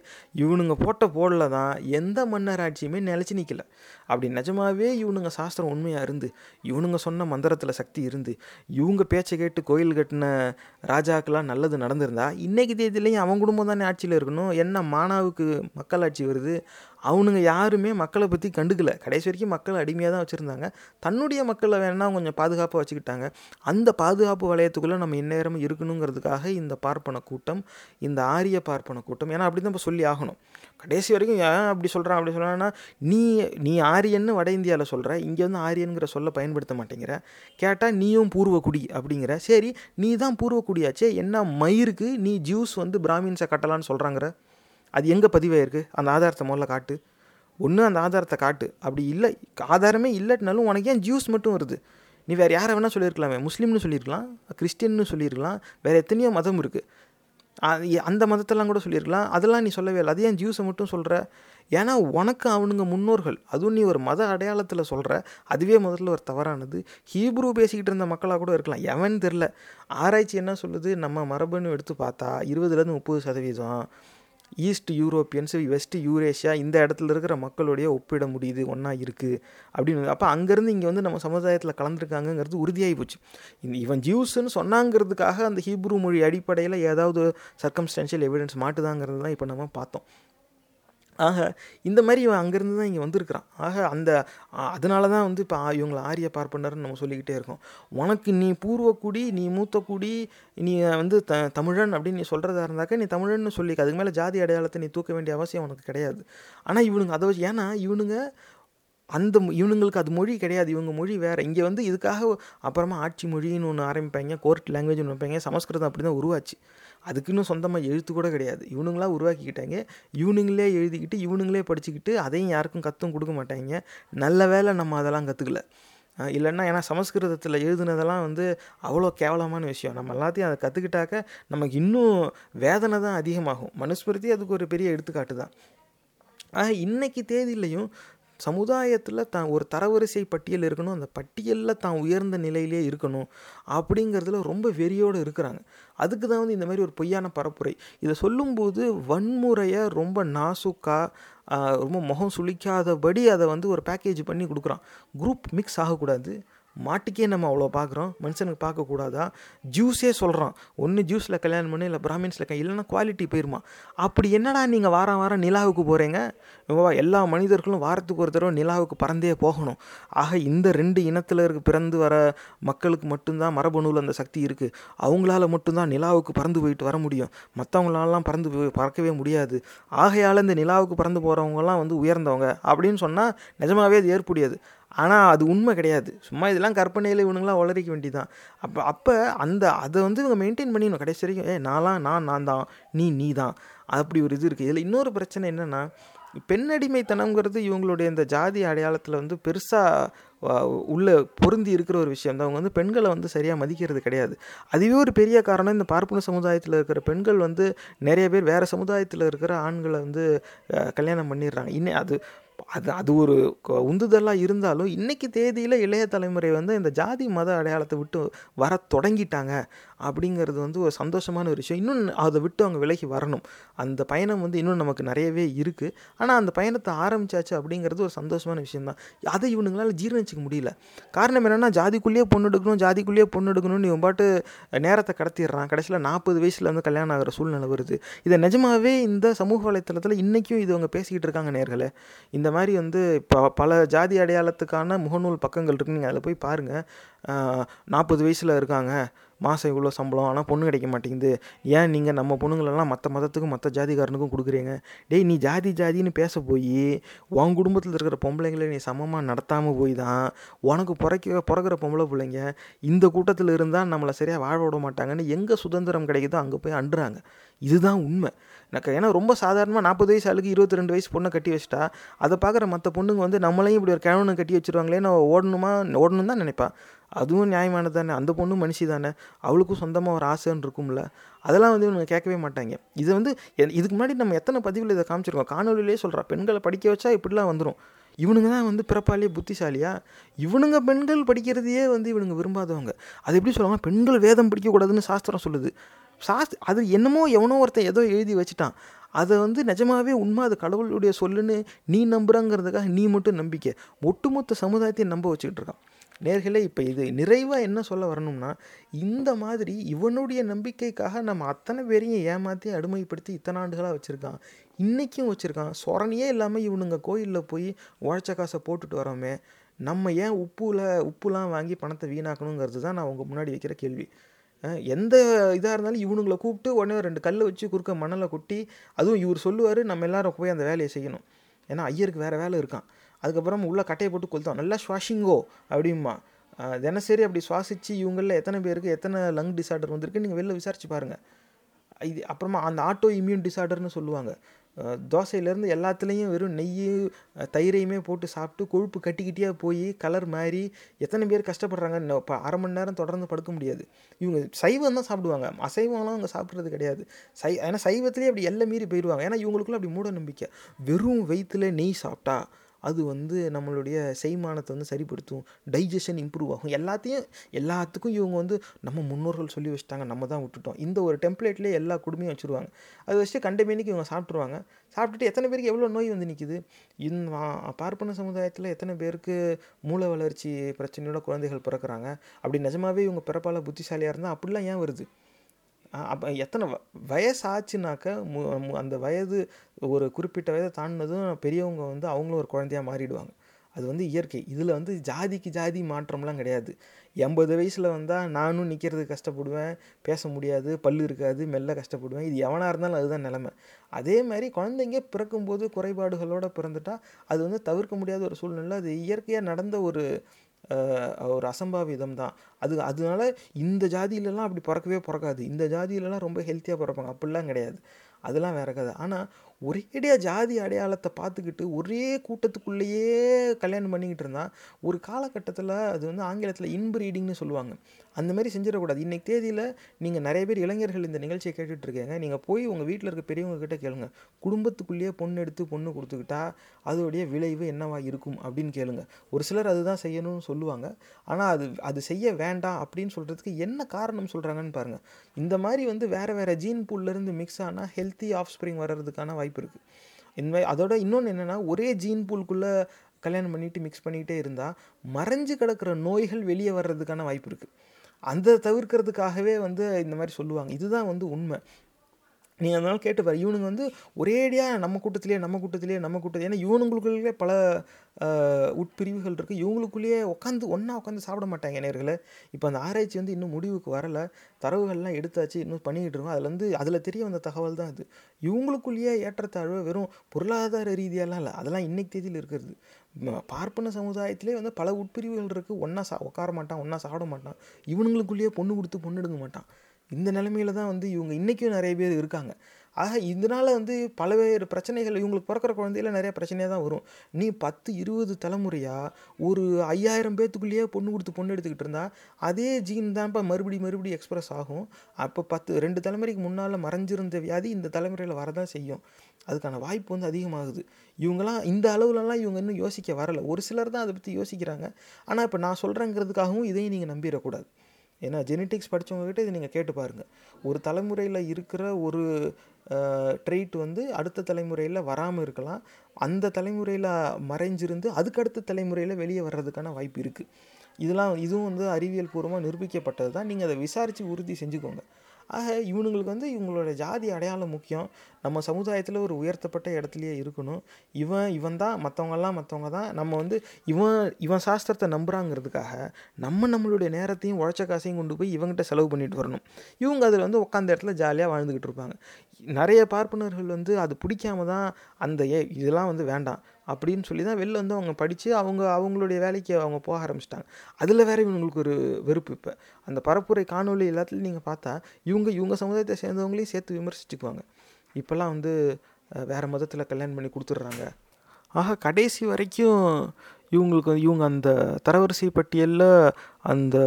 இவனுங்க போட்ட போடல தான் எந்த மன்னர் ஆட்சியுமே நிலச்சி நிற்கல அப்படி நிஜமாவே இவனுங்க சாஸ்திரம் உண்மையாக இருந்து இவனுங்க சொன்ன மந்திரத்தில் சக்தி இருந்து இவங்க பேச்சை கேட்டு கோயில் கட்டின ராஜாக்கெல்லாம் நல்லது நடந்திருந்தா இன்னைக்கு தேதியிலையும் அவன் குடும்பம் தானே ஆட்சியில் இருக்கணும். என்ன மானா மானாவுக்கு மக்களாட்சி வருது. அவனுங்க யாருமே மக்களை பற்றி கண்டுக்கல. கடைசி வரைக்கும் மக்களை அடிமையாக தான் வச்சுருந்தாங்க. தன்னுடைய மக்களை வேணால் கொஞ்சம் பாதுகாப்பாக வச்சுக்கிட்டாங்க. அந்த பாதுகாப்பு வளையத்துக்குள்ளே நம்ம இந்நேரமும் இருக்கணுங்கிறதுக்காக இந்த பார்ப்பன கூட்டம் இந்த ஆரிய பார்ப்பன கூட்டம் ஏன்னா அப்படி தான் இப்போ சொல்லி ஆகணும். கடைசி வரைக்கும் ஏன் அப்படி சொல்கிறான் அப்படி சொல்கிறான்னா நீ நீ ஆரியன்னு வட இந்தியாவில் சொல்கிற இங்கே வந்து ஆரியனுங்கிற சொல்ல பயன்படுத்த மாட்டேங்கிற. கேட்டால் நீயும் பூர்வக்குடி அப்படிங்கிற. சரி நீ தான் பூர்வக்குடியாச்சே என்ன மயிருக்கு நீ ஜூஸ் வந்து பிராமின்ஸை கட்டலான்னு சொல்கிறாங்கிற அது எங்கே பதிவாயிருக்கு? அந்த ஆதாரத்தை முதல்ல காட்டு. ஒன்று அந்த ஆதாரத்தை காட்டு. அப்படி இல்லை ஆதாரமே இல்லைனாலும் உனக்கு ஏன் ஜூஸ் மட்டும் வருது? நீ வேறு யாரை வேணால் சொல்லியிருக்கலாமே. முஸ்லீம்னு சொல்லியிருக்கலாம் கிறிஸ்டின்னு சொல்லியிருக்கலாம் வேறு எத்தனையோ மதம் இருக்குது அந்த மதத்தெல்லாம் கூட சொல்லியிருக்கலாம். அதெல்லாம் நீ சொல்லவே இல்லை. அது ஏன் ஜூஸை மட்டும் சொல்கிற ஏன்னா உனக்கு அவனுங்க முன்னோர்கள். அதுவும் நீ ஒரு மத அடையாளத்தில் சொல்கிற அதுவே முதல்ல ஒரு தவறானது. ஹீப்ரூ பேசிக்கிட்டு இருந்த மக்களாக கூட இருக்கலாம். எவன் தெரில ஆராய்ச்சி என்ன சொல்லுது? நம்ம மரபுன்னு எடுத்து பார்த்தா இருபதுலேருந்து முப்பது சதவீதம். ஈஸ்ட் யூரோப்பியன்ஸ் வெஸ்ட் யூரேஷியா இந்த இடத்துல இருக்கிற மக்களுடைய ஒப்பிட முடியுது ஒன்றா இருக்குது அப்படின்னு. அப்போ அங்கேருந்து இங்கே வந்து நம்ம சமுதாயத்தில் கலந்துருக்காங்கங்கிறது உறுதியாகி போச்சு. இந்த இவன் ஜியூஸ்ன்னு சொன்னாங்கிறதுக்காக அந்த ஹீப்ரு மொழி அடிப்படையில் ஏதாவது சர்க்கம்ஸ்டான்ஷியல் எவிடன்ஸ் மாட்டுதாங்கிறது தான் இப்போ நம்ம பார்த்தோம். ஆக இந்த மாதிரி இவன் அங்கேருந்து தான் இங்கே வந்திருக்கிறான். ஆக அந்த அதனால தான் வந்து இப்போ இவங்களை ஆரிய பார்ப்பனர்னு நம்ம சொல்லிக்கிட்டே இருக்கோம். உனக்கு நீ பூர்வக்குடி நீ மூத்தக்குடி நீ வந்து த தமிழன் அப்படின்னு நீ சொல்கிறதா இருந்தாக்க நீ தமிழன்னு சொல்லிக்க. அதுக்கு மேலே ஜாதி அடையாளத்தை நீ தூக்க வேண்டிய அவசியம் உனக்கு கிடையாது. ஆனால் இவனுங்க அதை வச்சு ஏன்னா இவனுங்க அந்த இவனுங்களுக்கு அது மொழி கிடையாது. இவங்க மொழி வேறு. இங்கே வந்து இதுக்காக அப்புறமா ஆட்சி மொழின்னு ஒன்று ஆரம்பிப்பாங்க கோர்ட் லாங்குவேஜ்னு வைப்பாங்க சமஸ்கிருதம் அப்படி தான் உருவாச்சு. அதுக்குன்னு சொந்தமாக எழுத்து கூட கிடையாது. இவனுங்களாக உருவாக்கிக்கிட்டாங்க. இவனுங்களே எழுதிக்கிட்டு இவனுங்களே படிச்சுக்கிட்டு அதையும் யாருக்கும் கற்றும் கொடுக்க மாட்டாங்க. நல்ல வேலை நம்ம அதெல்லாம் கற்றுக்கல இல்லைன்னா ஏன்னா சமஸ்கிருதத்தில் எழுதுனதெல்லாம் வந்து அவ்வளோ கேவலமான விஷயம். நம்ம எல்லாத்தையும் அதை கற்றுக்கிட்டாக்க நமக்கு இன்னும் வேதனை தான் அதிகமாகும். மனுஸ்மிருதி அதுக்கு ஒரு பெரிய எடுத்துக்காட்டு தான். ஆக இன்றைக்கி தேதியிலையும் சமுதாயத்தில் தான் ஒரு தரவரிசை பட்டியல் இருக்கணும் அந்த பட்டியலில் தான் உயர்ந்த நிலையிலே இருக்கணும் அப்படிங்கிறதுல ரொம்ப வெறியோடு இருக்கிறாங்க. அதுக்கு தான் வந்து இந்த மாதிரி ஒரு பொய்யான பரப்புரை. இதை சொல்லும்போது வன்முறையை ரொம்ப நாசுக்காக ரொம்ப முகம் சுளிக்காதபடி அதை வந்து ஒரு பேக்கேஜ் பண்ணி கொடுக்குறான். குரூப் மிக்ஸ் ஆகக்கூடாது. மாட்டுக்கே நம்ம அவ்வளோ பார்க்குறோம் மனுஷனுக்கு பார்க்கக்கூடாதா? ஜூஸே சொல்கிறான் ஒன்று ஜூஸில் கல்யாணம் பண்ணி இல்லை பிராமின்ஸில் இல்லைன்னா குவாலிட்டி போயிருமா? அப்படி என்னடா நீங்கள் வாரம் வாரம் நிலாவுக்கு போகிறீங்க எல்லா மனிதர்களும் வாரத்துக்கு ஒரு தடவை நிலாவுக்கு பறந்தே போகணும். ஆக இந்த ரெண்டு இனத்தில் இருக்க பிறந்து வர மக்களுக்கு மட்டும்தான் மரபணுவில் அந்த சக்தி இருக்குது அவங்களால மட்டும்தான் நிலாவுக்கு பறந்து போயிட்டு வர முடியும். மற்றவங்களாலாம் பறந்து போய் பறக்கவே முடியாது. ஆகையால் இந்த நிலாவுக்கு பறந்து போகிறவங்கலாம் வந்து உயர்ந்தவங்க. அப்படின்னு சொன்னால் நிஜமாகவே அது ஏற்புடையது. ஆனால் அது உண்மை கிடையாது. சும்மா இதெல்லாம் கற்பனையில் இவனுங்களாம் உளறிக்க வேண்டியதான் அப்போ அப்போ அந்த அதை வந்து இவங்க மெயின்டைன் பண்ணிடணும். கடைசி வரைக்கும் ஏ நான்லாம் நான் நான் தான். நீ நீ தான். அப்படி ஒரு இது இருக்குது இதில் இன்னொரு பிரச்சனை என்னென்னா பெண்ணடிமைத்தனம்ங்கிறது இவங்களுடைய இந்த ஜாதி அடையாளத்தில் வந்து பெருசாக உள்ள பொருந்தி இருக்கிற ஒரு விஷயம் தான். அவங்க வந்து பெண்களை வந்து சரியாக மதிக்கிறது கிடையாது. அதுவே ஒரு பெரிய காரணம். இந்த பார்ப்பன சமுதாயத்தில் இருக்கிற பெண்கள் வந்து நிறைய பேர் வேறு சமுதாயத்தில் இருக்கிற ஆண்களை வந்து கல்யாணம் பண்ணிடுறாங்க. இன்னும் அது அது அது ஒரு உந்துதலாக இருந்தாலும் இன்றைக்கி தேதியில் இளைய தலைமுறை வந்து இந்த ஜாதி மத அடையாளத்தை விட்டு வர தொடங்கிட்டாங்க. அப்படிங்கிறது வந்து ஒரு சந்தோஷமான ஒரு விஷயம். இன்னும் அதை விட்டு அவங்க விலகி வரணும். அந்த பயணம் வந்து இன்னும் நமக்கு நிறையவே இருக்குது ஆனால் அந்த பயணத்தை ஆரம்பிச்சாச்சு அப்படிங்கிறது ஒரு சந்தோஷமான விஷயம்தான். அதை இவனுங்களால் ஜீரணிச்சிக்க முடியல. காரணம் என்னென்னா ஜாதிக்குள்ளேயே பொண்ணு எடுக்கணும் ஜாதிக்குள்ளேயே பொண்ணு எடுக்கணும்னு இவன் பாட்டு நேரத்தை கடத்திடுறான். கடைசியில் நாற்பது வயசில் வந்து கல்யாணம் ஆகிற சூழ்நிலை வருது. இதை நிஜமாவே இந்த சமூக வலைத்தளத்தில் இன்றைக்கும் இது அவங்க பேசிக்கிட்டு இருக்காங்க நேர்களே. இந்த மாதிரி வந்து இப்போ பல ஜாதி அடையாளத்துக்கான முகநூல் பக்கங்கள் இருக்குன்னு நீங்கள் அதில் போய் பாருங்கள் நாற்பது வயசில் இருக்காங்க. மாதம் இவ்வளோ சம்பளம்? ஆனால் பொண்ணு கிடைக்க மாட்டேங்குது. ஏன் நீங்கள் நம்ம பொண்ணுங்களெல்லாம் மற்ற மதத்துக்கும் மற்ற ஜாதிக்காரனுக்கும் கொடுக்குறீங்க? டேய் நீ ஜாதி ஜாதின்னு பேச போய் உன் குடும்பத்தில் இருக்கிற பொம்பளைங்களை நீ சமமாக நடத்தாமல் போய் தான் உனக்கு பிறக்க பிறக்கிற பொம்பளை பிள்ளைங்க இந்த கூட்டத்தில் இருந்தால் நம்மளை சரியாக வாழ விட மாட்டாங்கன்னு எங்கே சுதந்திரம் கிடைக்குதோ அங்கே போய் அண்டுறாங்க. இதுதான் உண்மை. எனக்கு ஏன்னா ரொம்ப சாதாரணமாக நாற்பது வயசு ஆளுக்கு இருபத்தி ரெண்டு வயசு பொண்ணை கட்டி வச்சுட்டா அதை பார்க்குற மற்ற பொண்ணுங்க வந்து நம்மளையும் இப்படி ஒரு கிழவனை கட்டி வச்சுருவாங்களேன்னு ஓடணுமா? ஓடணும் தான் நினைப்பா. அதுவும் நியாயமானது தானே? அந்த பொண்ணு மனுஷி தானே? அவளுக்கும் சொந்தமாக ஒரு ஆசைன்னு இருக்கும்ல. அதெல்லாம் வந்து இவங்க கேட்கவே மாட்டாங்க. இது வந்து எ- இதுக்கு முன்னாடி நம்ம எத்தனை பதிவில் இதை காமிச்சிருக்கோம்? காணொலியிலே சொல்கிறா பெண்களை படிக்க வச்சா இப்படிலாம் வந்துடும் இவனுங்க தான் வந்து பிறப்பாலே புத்திசாலியா? இவனுங்க பெண்கள் படிக்கிறதையே வந்து இவனுங்க விரும்பாதவங்க. அது எப்படி சொல்லுவாங்க? பெண்கள் வேதம் படிக்கக்கூடாதுன்னு சாஸ்திரம் சொல்லுது. சாஸ்த் அது என்னமோ எவனோ ஒருத்தன் ஏதோ எழுதி வச்சுட்டான். அதை வந்து நிஜமாகவே உண்மை அது கடவுளுடைய சொல்லுன்னு நீ நம்புறங்கிறதுக்காக நீ மட்டும் நம்பிக்கை. ஒட்டுமொத்த சமுதாயத்தையும் நம்ப வச்சுக்கிட்டு இருக்கான். நேர்களே இப்போ இது நிறைவாக என்ன சொல்ல வரணும்னா இந்த மாதிரி இவனுடைய நம்பிக்கைக்காக நம்ம அத்தனை பேரையும் ஏமாற்றி அடிமைப்படுத்தி இத்தனை ஆண்டுகளாக வச்சுருக்கான். இன்றைக்கும் வச்சுருக்கான். சொரணியே இல்லாமல் இவனுங்க கோயிலில் போய் உழைச்ச காசை போட்டுட்டு வரோமே நம்ம ஏன் உப்புல உப்புலாம் வாங்கி பணத்தை வீணாக்கணுங்கிறது தான் நான் உங்கள் முன்னாடி வைக்கிற கேள்வி. எந்த இதாக இருந்தாலும் இவனுங்களை கூப்பிட்டு உடனே ரெண்டு கல் வச்சு குறுக்க மணலை கொட்டி அதுவும் இவர் சொல்லுவார் நம்ம எல்லாரும் போய் அந்த வேலையை செய்யணும். ஏன்னா ஐயருக்கு வேறு வேலை இருக்கான். அதுக்கப்புறம் உள்ளே கட்டையை போட்டு கொளுத்தோம். நல்லா சுவாசிங்கோ அப்படிம்பா. தினசரி அப்படி சுவாசித்து இவங்களில் எத்தனை பேருக்கு எத்தனை லங் டிசார்டர் வந்திருக்கு நீங்கள் வெளில விசாரிச்சு பாருங்கள் இது அப்புறமா அந்த ஆட்டோ இம்யூன் டிசார்டர்னு சொல்லுவாங்க தோசையிலேருந்து எல்லாத்துலேயும் வெறும் நெய் தயிரையுமே போட்டு சாப்பிட்டு கொழுப்பு கட்டிக்கிட்டே போய் கலர் மாறி எத்தனை பேர் கஷ்டப்படுறாங்க இப்போ அரை மணி நேரம் தொடர்ந்து படுக்க முடியாது. இவங்க சைவம் தான் சாப்பிடுவாங்க. அசைவம்லாம் அவங்க சாப்பிட்றது கிடையாது. சை ஏன்னா சைவத்திலே அப்படி எல்லை மீறி போயிடுவாங்க ஏன்னா இவங்களுக்குள்ள அப்படி மூட நம்பிக்கை. வெறும் வயிற்றுல நெய் சாப்பிட்டா அது வந்து நம்மளுடைய செய்மானத்தை வந்து சரிப்படுத்தும் டைஜஷன் இம்ப்ரூவ் ஆகும். எல்லாத்தையும் எல்லாத்துக்கும் இவங்க வந்து நம்ம முன்னோர்கள் சொல்லி வச்சுட்டாங்க நம்ம தான் விட்டுட்டோம். இந்த ஒரு டெம்ப்ளேட்லேயே எல்லா குடுமையும் வச்சுருவாங்க. அதை வச்சுட்டு கண்டமேனிக்கு இவங்க சாப்பிட்ருவாங்க சாப்பிட்டுட்டு எத்தனை பேருக்கு எவ்வளோ நோய் வந்து நிற்கிது இந்த பார்ப்பன சமுதாயத்தில் எத்தனை பேருக்கு மூளை வளர்ச்சி பிரச்சனையோட குழந்தைகள் பிறக்கிறாங்க? அப்படி நிஜமாவே இவங்க பிறப்பால புத்திசாலியாக இருந்தால் அப்படிலாம் ஏன் வருது? அப்போ எத்தனை வ- வயசு ஆச்சுனாக்கா மு அந்த வயது ஒரு குறிப்பிட்ட வயதை தாண்டினதும் பெரியவங்க வந்து அவங்களும் ஒரு குழந்தையாக மாறிடுவாங்க. அது வந்து இயற்கை. இதில் வந்து ஜாதிக்கு ஜாதி மாற்றம்லாம் கிடையாது. எண்பது வயசில் வந்தால் நானும் நிற்கிறது கஷ்டப்படுவேன் பேச முடியாது பல்லு இருக்காது மெல்ல கஷ்டப்படுவேன். இது எவனாக இருந்தாலும் அதுதான் நிலமை. அதே மாதிரி குழந்தைங்க பிறக்கும்போது குறைபாடுகளோடு பிறந்துட்டால் அது வந்து தவிர்க்க முடியாத ஒரு சூழ்நிலை அது இயற்கையாக நடந்த ஒரு ஒரு அசம்பாவிதம் தான். அது அதனால இந்த ஜாதியிலலாம் அப்படி பிறக்கவே பிறக்காது. இந்த ஜாதியிலலாம் ரொம்ப ஹெல்த்தியாக பிறப்பாங்க. அப்படிலாம் கிடையாது. அதெல்லாம் வேற கதை. ஆனால் ஒரேடியாக ஜாதி அடையாளத்தை பார்த்துக்கிட்டு ஒரே கூட்டத்துக்குள்ளேயே கல்யாணம் பண்ணிக்கிட்டு இருந்தால் ஒரு காலகட்டத்தில் அது வந்து ஆங்கிலத்தில் இன்பிரீடிங்னு சொல்லுவாங்க. அந்த மாதிரி செஞ்சிடக்கூடாது. இன்றைக்கி தேதியில் நீங்கள் நிறைய பேர் இளைஞர்கள் இந்த நிகழ்ச்சியை கேட்டுட்ருக்கீங்க நீங்கள் போய் உங்கள் வீட்டில் இருக்க பெரியவங்க கிட்ட கேளுங்க. குடும்பத்துக்குள்ளேயே பொண்ணு எடுத்து பொண்ணு கொடுத்துக்கிட்டா அதோடைய விளைவு என்னவா இருக்கும் அப்படின்னு கேளுங்க. ஒரு சிலர் அதுதான் செய்யணும்னு சொல்லுவாங்க. ஆனால் அது அது செய்ய வேண்டாம் அப்படின்னு சொல்கிறதுக்கு என்ன காரணம் சொல்கிறாங்கன்னு பாருங்கள் இந்த மாதிரி வந்து வேறு வேறு ஜீன் பூல்லேருந்து மிக்ஸ் ஆனால் ஹெல்த்தி ஆஃப் ஸ்ப்ரிங் வர்றதுக்கான வாய்ப்பு இருக்குது இந்த அதோட இன்னொன்று என்னென்னா ஒரே ஜீன் பூல்குள்ளே கல்யாணம் பண்ணிட்டு மிக்ஸ் பண்ணிக்கிட்டே இருந்தால் மறைஞ்சு கிடக்கிற நோய்கள் வெளியே வர்றதுக்கான வாய்ப்பு இருக்குது அந்த தவிர்க்கிறதுக்காகவே வந்து இந்த மாதிரி சொல்லுவாங்க. இதுதான் வந்து உண்மை. நீங்கள் அதனால கேட்டு இவனுங்க வந்து ஒரேடியாக நம்ம கூட்டத்திலேயே நம்ம கூட்டத்திலேயே நம்ம கூட்டத்தில் ஏன்னா இவனுங்களுக்குள்ளே பல உட்பிரிவுகள் இருக்குது இவங்களுக்குள்ளேயே உட்காந்து ஒன்றா உட்காந்து சாப்பிட மாட்டாங்க நேர்களை. இப்போ அந்த ஆராய்ச்சி வந்து இன்னும் முடிவுக்கு வரல. தரவுகள்லாம் எடுத்தாச்சு இன்னும் பண்ணிக்கிட்டு இருக்கோம். அதில் வந்து அதில் தெரிய வந்த தகவல் தான் அது. இவங்களுக்குள்ளேயே ஏற்றத்தாழ்வு வெறும் பொருளாதார ரீதியாலாம் இல்லை. அதெல்லாம் இன்றைக்கு தேதியில் இருக்கிறது. பார்ப்பன சமுதாயத்திலே வந்து பல உட்பிரிவுகள் இருக்குது ஒன்றா சா உட்கார மாட்டான் ஒன்றா சாப்பிட மாட்டான். இவனுங்களுக்குள்ளேயே பொண்ணு கொடுத்து பொண்ணு எடுக்க மாட்டான். இந்த நிலமையில தான் வந்து இவங்க இன்றைக்கும் நிறைய பேர் இருக்காங்க. ஆக இதனால் வந்து பலவேறு பிரச்சனைகள் இவங்களுக்கு பிறக்கிற குழந்தையில நிறைய பிரச்சனையாக தான் வரும். நீ பத்து இருபது தலைமுறையாக ஒரு ஐயாயிரம் பேத்துக்குள்ளேயே பொண்ணு கொடுத்து பொண்ணு எடுத்துக்கிட்டு இருந்தா அதே ஜீன் தான்ப்பா மறுபடி மறுபடி எக்ஸ்பிரஸ் ஆகும். அப்போ பத்து ரெண்டு தலைமுறைக்கு முன்னால் மறைஞ்சிருந்த வியாதி இந்த தலைமுறையில் வரதான் செய்யும். அதுக்கான வாய்ப்பு வந்து அதிகமாகுது. இவங்கெல்லாம் இந்த அளவுலலாம் இவங்க இன்னும் யோசிக்க வரலை. ஒரு சிலர் தான் அதை பற்றி யோசிக்கிறாங்க. ஆனால் இப்போ நான் சொல்கிறேங்கிறதுக்காகவும் இதையும் நீங்கள் நம்பிடக்கூடாது. ஏன்னா ஜெனட்டிக்ஸ் படித்தவங்ககிட்ட இதை நீங்கள் கேட்டு பாருங்கள் ஒரு தலைமுறையில் இருக்கிற ஒரு ட்ரெயிட் வந்து அடுத்த தலைமுறையில் வராமல் இருக்கலாம். அந்த தலைமுறையில் மறைஞ்சிருந்து அதுக்கடுத்த தலைமுறையில் வெளியே வர்றதுக்கான வாய்ப்பு இருக்குது இதெல்லாம் இதுவும் வந்து அறிவியல் பூர்வமாக நிரூபிக்கப்பட்டது தான் நீங்கள் அதை விசாரித்து உறுதி செஞ்சுக்கோங்க. ஆக இவனுங்களுக்கு வந்து இவங்களோட ஜாதி அடையாளம் முக்கியம். நம்ம சமுதாயத்தில் ஒரு உயர்த்தப்பட்ட இடத்துலையே இருக்கணும். இவன் இவன் தான் மற்றவங்கெல்லாம் மற்றவங்க தான். நம்ம வந்து இவன் இவன் சாஸ்திரத்தை நம்புகிறாங்கிறதுக்காக நம்ம நம்மளுடைய நேரத்தையும் உழைச்ச காசையும் கொண்டு போய் இவங்ககிட்ட செலவு பண்ணிட்டு வரணும். இவங்க அதில் வந்து உட்காந்த இடத்துல ஜாலியாக வாழ்ந்துக்கிட்டு இருப்பாங்க. நிறைய பார்ப்பனர்கள் வந்து அது பிடிக்காம தான் அந்த ஏ இதெல்லாம் வந்து வேண்டாம் அப்படின்னு சொல்லி தான் வெளில வந்து அவங்க படித்து அவங்க அவங்களுடைய வேலைக்கு அவங்க போக ஆரம்பிச்சிட்டாங்க. அதில் வேற இவங்களுக்கு ஒரு வெறுப்பு இப்போ. அந்த பரப்புரை காணொளி எல்லாத்துலையும் நீங்கள் பார்த்தா இவங்க இவங்க சமுதாயத்தை சேர்ந்தவங்களையும் சேர்த்து விமர்சிச்சுக்குவாங்க. இப்போல்லாம் வந்து வேறு மதத்தில் கல்யாணம் பண்ணி கொடுத்துட்றாங்க. ஆக கடைசி வரைக்கும் இவங்களுக்கு இவங்க அந்த தரவரிசை பட்டியலில் அந்த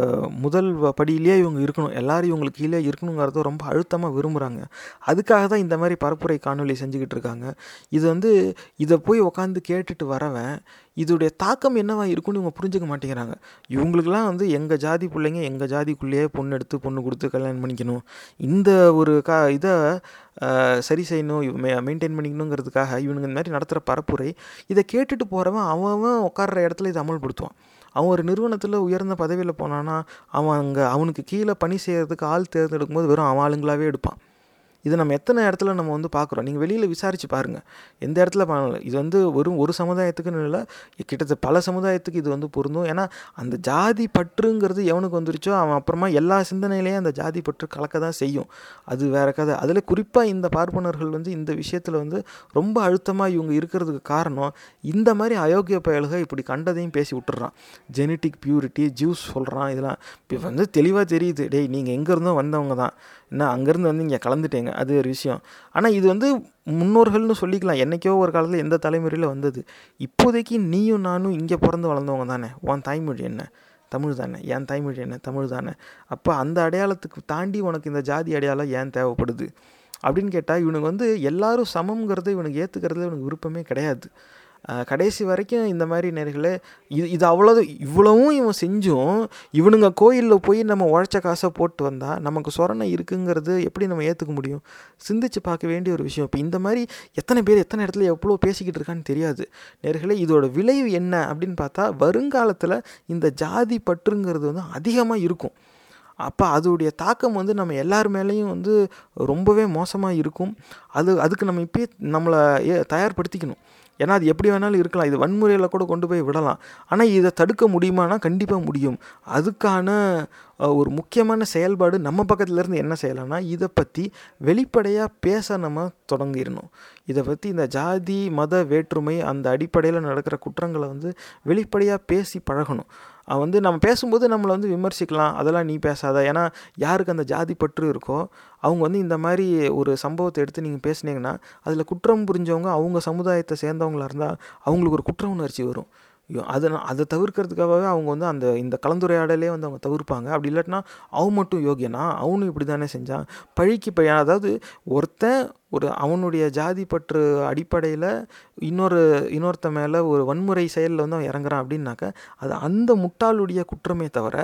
முதல் படியிலேயே இவங்க இருக்கணும். எல்லோரும் இவங்களுக்கு கீழே இருக்கணுங்கிறத ரொம்ப அழுத்தமாக விரும்புகிறாங்க அதுக்காக தான் இந்த மாதிரி பரப்புரை காணொலி செஞ்சுக்கிட்டு இருக்காங்க. இது வந்து இதை போய் உக்காந்து கேட்டுட்டு வரவன் இதோடைய தாக்கம் என்னவா இருக்கும்னு இவங்க புரிஞ்சுக்க மாட்டேங்கிறாங்க. இவங்களுக்கெல்லாம் வந்து எங்கள் ஜாதி பிள்ளைங்க எங்கள் ஜாதிக்குள்ளேயே பொண்ணு எடுத்து பொண்ணு கொடுத்து கல்யாணம் பண்ணிக்கணும். இந்த ஒரு கா இதை சரி செய்யணும் மெயின்டைன் பண்ணிக்கணுங்கிறதுக்காக இவனுங்க இந்த மாதிரி நடத்துகிற பரப்புரை இதை கேட்டுட்டு போகிறவன் அவன் அவன் உட்கார்ற இடத்துல இதை அமல்படுத்துவான். அவன் ஒரு நிறுவனத்தில் உயர்ந்த பதவியில் போனான்னா அவன் அங்கே அவனுக்கு கீழே பணி செய்கிறதுக்கு ஆள் தேர்ந்தெடுக்கும் போது வெறும் அவன் ஆளுங்களாகவே எடுப்பான். இது நம்ம எத்தனை இடத்துல நம்ம வந்து பார்க்குறோம்? நீங்கள் வெளியில் விசாரித்து பாருங்கள் எந்த இடத்துல பண்ணல இது வந்து வெறும் ஒரு சமுதாயத்துக்குன்னு இல்லை. கிட்டத்தட்ட பல சமுதாயத்துக்கு இது வந்து பொருந்தும். ஏன்னா அந்த ஜாதி பற்றுங்கிறது எவனுக்கு வந்துருச்சோ அவன் அப்புறமா எல்லா சிந்தனையிலையும் அந்த ஜாதி பற்று கலக்க தான் செய்யும். அது வேற கதை. அதில் குறிப்பாக இந்த பார்ப்பனர்கள் வந்து இந்த விஷயத்தில் வந்து ரொம்ப அழுத்தமாக இவங்க இருக்கிறதுக்கு காரணம் இந்த மாதிரி அயோக்கிய பயல்கள் இப்படி கண்டதையும் பேசி விட்டுறான். ஜெனட்டிக் பியூரிட்டி ஜூஸ் சொல்கிறான் இதெல்லாம். இப்போ வந்து தெளிவாக தெரியுது. டேய் நீங்கள் எங்கேருந்தோ வந்தவங்க தான். என்ன அங்கேருந்து வந்து இங்கே கலந்துட்டேங்க. அது ஒரு விஷயம். ஆனால் இது வந்து முன்னோர்கள்னு சொல்லிக்கலாம். என்றைக்கோ ஒரு காலத்தில் எந்த தலைமுறையில் வந்தது. இப்போதைக்கு நீயும் நானும் இங்கே பிறந்து வளர்ந்தவங்க தானே. உன் தாய்மொழி என்ன? தமிழ் தானே. என் தாய்மொழி என்ன? தமிழ் தானே. அப்போ அந்த அடையாளத்துக்கு தாண்டி உனக்கு இந்த ஜாதி அடையாளம் ஏன் தேவைப்படுது? அப்படின்னு கேட்டால் இவனுக்கு வந்து எல்லாரும் சமம்ங்கிறத இவனுக்கு ஏற்றுக்கிறதுல இவனுக்கு விருப்பமே கிடையாது. கடைசி வரைக்கும் இந்த மாதிரி நேர்களே இது இது அவ்வளோ இவ்வளவும் இவன் செஞ்சும் இவனுங்க கோயிலில் போய் நம்ம உழைச்ச காசை போட்டு வந்தால் நமக்கு சொரணை இருக்குங்கிறது எப்படி நம்ம ஏற்றுக்க முடியும்? சிந்திச்சு பார்க்க வேண்டிய ஒரு விஷயம். இப்போ இந்த மாதிரி எத்தனை பேர் எத்தனை இடத்துல எவ்வளோ பேசிக்கிட்டு இருக்கான்னு தெரியாது. நேர்களே இதோட விளைவு என்ன அப்படின்னு பார்த்தா வருங்காலத்தில் இந்த ஜாதி பற்றுங்கிறது வந்து அதிகமாக இருக்கும். அப்போ அதோடைய தாக்கம் வந்து நம்ம எல்லார் மேலேயும் வந்து ரொம்பவே மோசமாக இருக்கும். அது அதுக்கு நம்ம இப்போயே நம்மளை தயார்படுத்திக்கணும். ஏன்னா அது எப்படி வேணாலும் இருக்கலாம். இது வன்முறையில் கூட கொண்டு போய் விடலாம். ஆனால் இதை தடுக்க முடியுமானா கண்டிப்பாக முடியும். அதுக்கான ஒரு முக்கியமான செயல்பாடு நம்ம பக்கத்துலேருந்து என்ன செய்யலாம்னா இதை பற்றி வெளிப்படையாக பேச நம்ம தொடங்கிடணும். இதை பற்றி இந்த ஜாதி மத வேற்றுமை அந்த அடிப்படையில் நடக்கிற குற்றங்களை வந்து வெளிப்படையாக பேசி பழகணும். வந்து நம்ம பேசும்போது நம்மளை வந்து விமர்சிக்கலாம். அதெல்லாம் நீ பேசாத. ஏன்னா யாருக்கு அந்த ஜாதி பற்று இருக்கோ அவங்க வந்து இந்த மாதிரி ஒரு சம்பவத்தை எடுத்து நீங்கள் பேசுனீங்கன்னா அதில் குற்றம் புரிஞ்சவங்க அவங்க சமுதாயத்தை சேர்ந்தவங்களா இருந்தால் அவங்களுக்கு ஒரு குற்ற உணர்ச்சி வரும். ஐயோ அதை அதை தவிர்க்கிறதுக்காகவே அவங்க வந்து அந்த இந்த கலந்துரையாடலே வந்து அவங்க தவிர்ப்பாங்க. அப்படி இல்லாட்டினா அவன் மட்டும் யோகியனா? அவனும் இப்படி தானே செஞ்சான்? பழிக்கு பையன் அதாவது ஒருத்தன் ஒரு அவனுடைய ஜாதி பற்று அடிப்படையில் இன்னொரு இன்னொருத்த மேலே ஒரு வன்முறை செயலில் வந்து அவன் இறங்குறான் அப்படின்னாக்க அது அந்த முட்டாளுடைய குற்றமே தவிர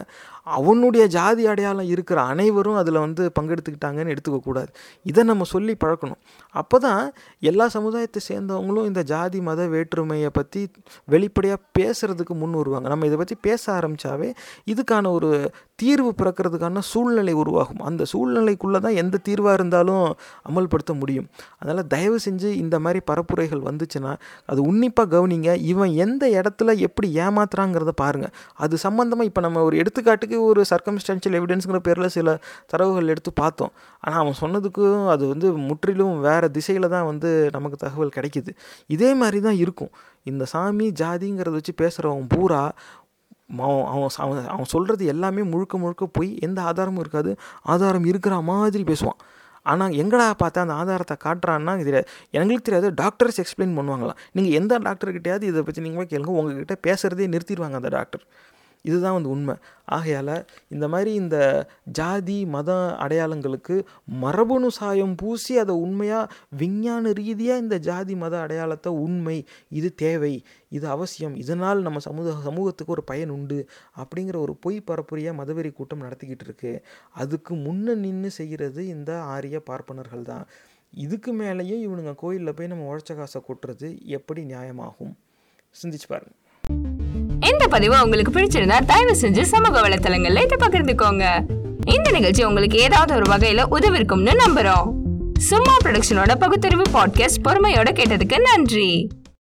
அவனுடைய ஜாதி அடையாளம் இருக்கிற அனைவரும் அதில் வந்து பங்கெடுத்துக்கிட்டாங்கன்னு எடுத்துக்கக்கூடாது இதை நம்ம சொல்லி பழக்கணும் அப்போ தான் எல்லா சமுதாயத்தை சேர்ந்தவங்களும் இந்த ஜாதி மத வேற்றுமையை பற்றி வெளிப்படையாக பேசுகிறதுக்கு முன் வருவாங்க. நம்ம இதை பற்றி பேச ஆரம்பித்தாவே இதுக்கான ஒரு தீர்வு பிறக்கிறதுக்கான சூழ்நிலை உருவாகும். அந்த சூழ்நிலைக்குள்ளே தான் எந்த தீர்வாக இருந்தாலும் அமல்படுத்த முடியும். அதனால் தயவு செஞ்சு இந்த மாதிரி பரப்புரைகள் வந்துச்சுன்னா அது உன்னிப்பாக கவனிங்க. இவன் எந்த இடத்துல எப்படி ஏமாத்துறாங்கிறத பாருங்கள் அது சம்மந்தமாக இப்போ நம்ம ஒரு எடுத்துக்காட்டுக்கு ஒரு சர்க்கம்ஸ்டான்ஷியல் எவிடன்ஸுங்கிற பேரில் சில தரவுகள் எடுத்து பார்த்தோம். ஆனால் அவன் சொன்னதுக்கும் அது வந்து முற்றிலும் வேறு திசையில் தான் வந்து நமக்கு தகவல் கிடைக்கிது. இதே மாதிரி தான் இருக்கும். இந்த சாமி ஜாதிங்கிறத வச்சு பேசுகிறவன் பூரா அவன் அவன் அவன் சொல்கிறது எல்லாமே முழுக்க முழுக்க போய் எந்த ஆதாரமும் இருக்காது. ஆதாரம் இருக்கிற மாதிரி பேசுவான். ஆனால் எங்கடா பார்த்தா அந்த ஆதாரத்தை காட்டுறான்னா இதில் எங்களுக்கு தெரியாது. டாக்டர்ஸ் எக்ஸ்பிளைன் பண்ணுவாங்களாம். நீங்கள் எந்த டாக்டர்கிட்டயாவது இதை பற்றி நீங்கள் போய் கேளுங்க. உங்ககிட்ட பேசுகிறதே நிறுத்திடுவாங்க அந்த டாக்டர் இதுதான் வந்து உண்மை. ஆகையால் இந்த மாதிரி இந்த ஜாதி மத அடையாளங்களுக்கு மரபணு சாயம் பூசி அதை உண்மையாக விஞ்ஞான ரீதியாக இந்த ஜாதி மத அடையாளத்தை உண்மை இது தேவை இது அவசியம் இதனால் நம்ம சமூக சமூகத்துக்கு ஒரு பயன் உண்டு அப்படிங்கிற ஒரு பொய் பரப்புரையாக மதவெறி கூட்டம் நடத்திக்கிட்டு இருக்கு. அதுக்கு முன்ன நின்று செய்கிறது இந்த ஆரிய பார்ப்பனர்கள் தான். இதுக்கு மேலேயும் இவனுங்க கோயிலில் போய் நம்ம உழைச்ச காசை கொட்டுறது எப்படி நியாயமாகும்? சிந்திச்சு பாருங்கள் இந்த பதிவு உங்களுக்கு பிடிச்சிருந்தா தயவு செஞ்சு சமூக வலைத்தளங்கள்ல இதை பகிர்ந்துக்கோங்க. இந்த நிகழ்ச்சி உங்களுக்கு ஏதாவது ஒரு வகையில உதவிருக்கும்னு நம்புறோம். சும்மா ப்ரொடக்ஷனோட பகுத்தறிவு பாட்காஸ்ட் பொறுமையோட கேட்டதுக்கு நன்றி.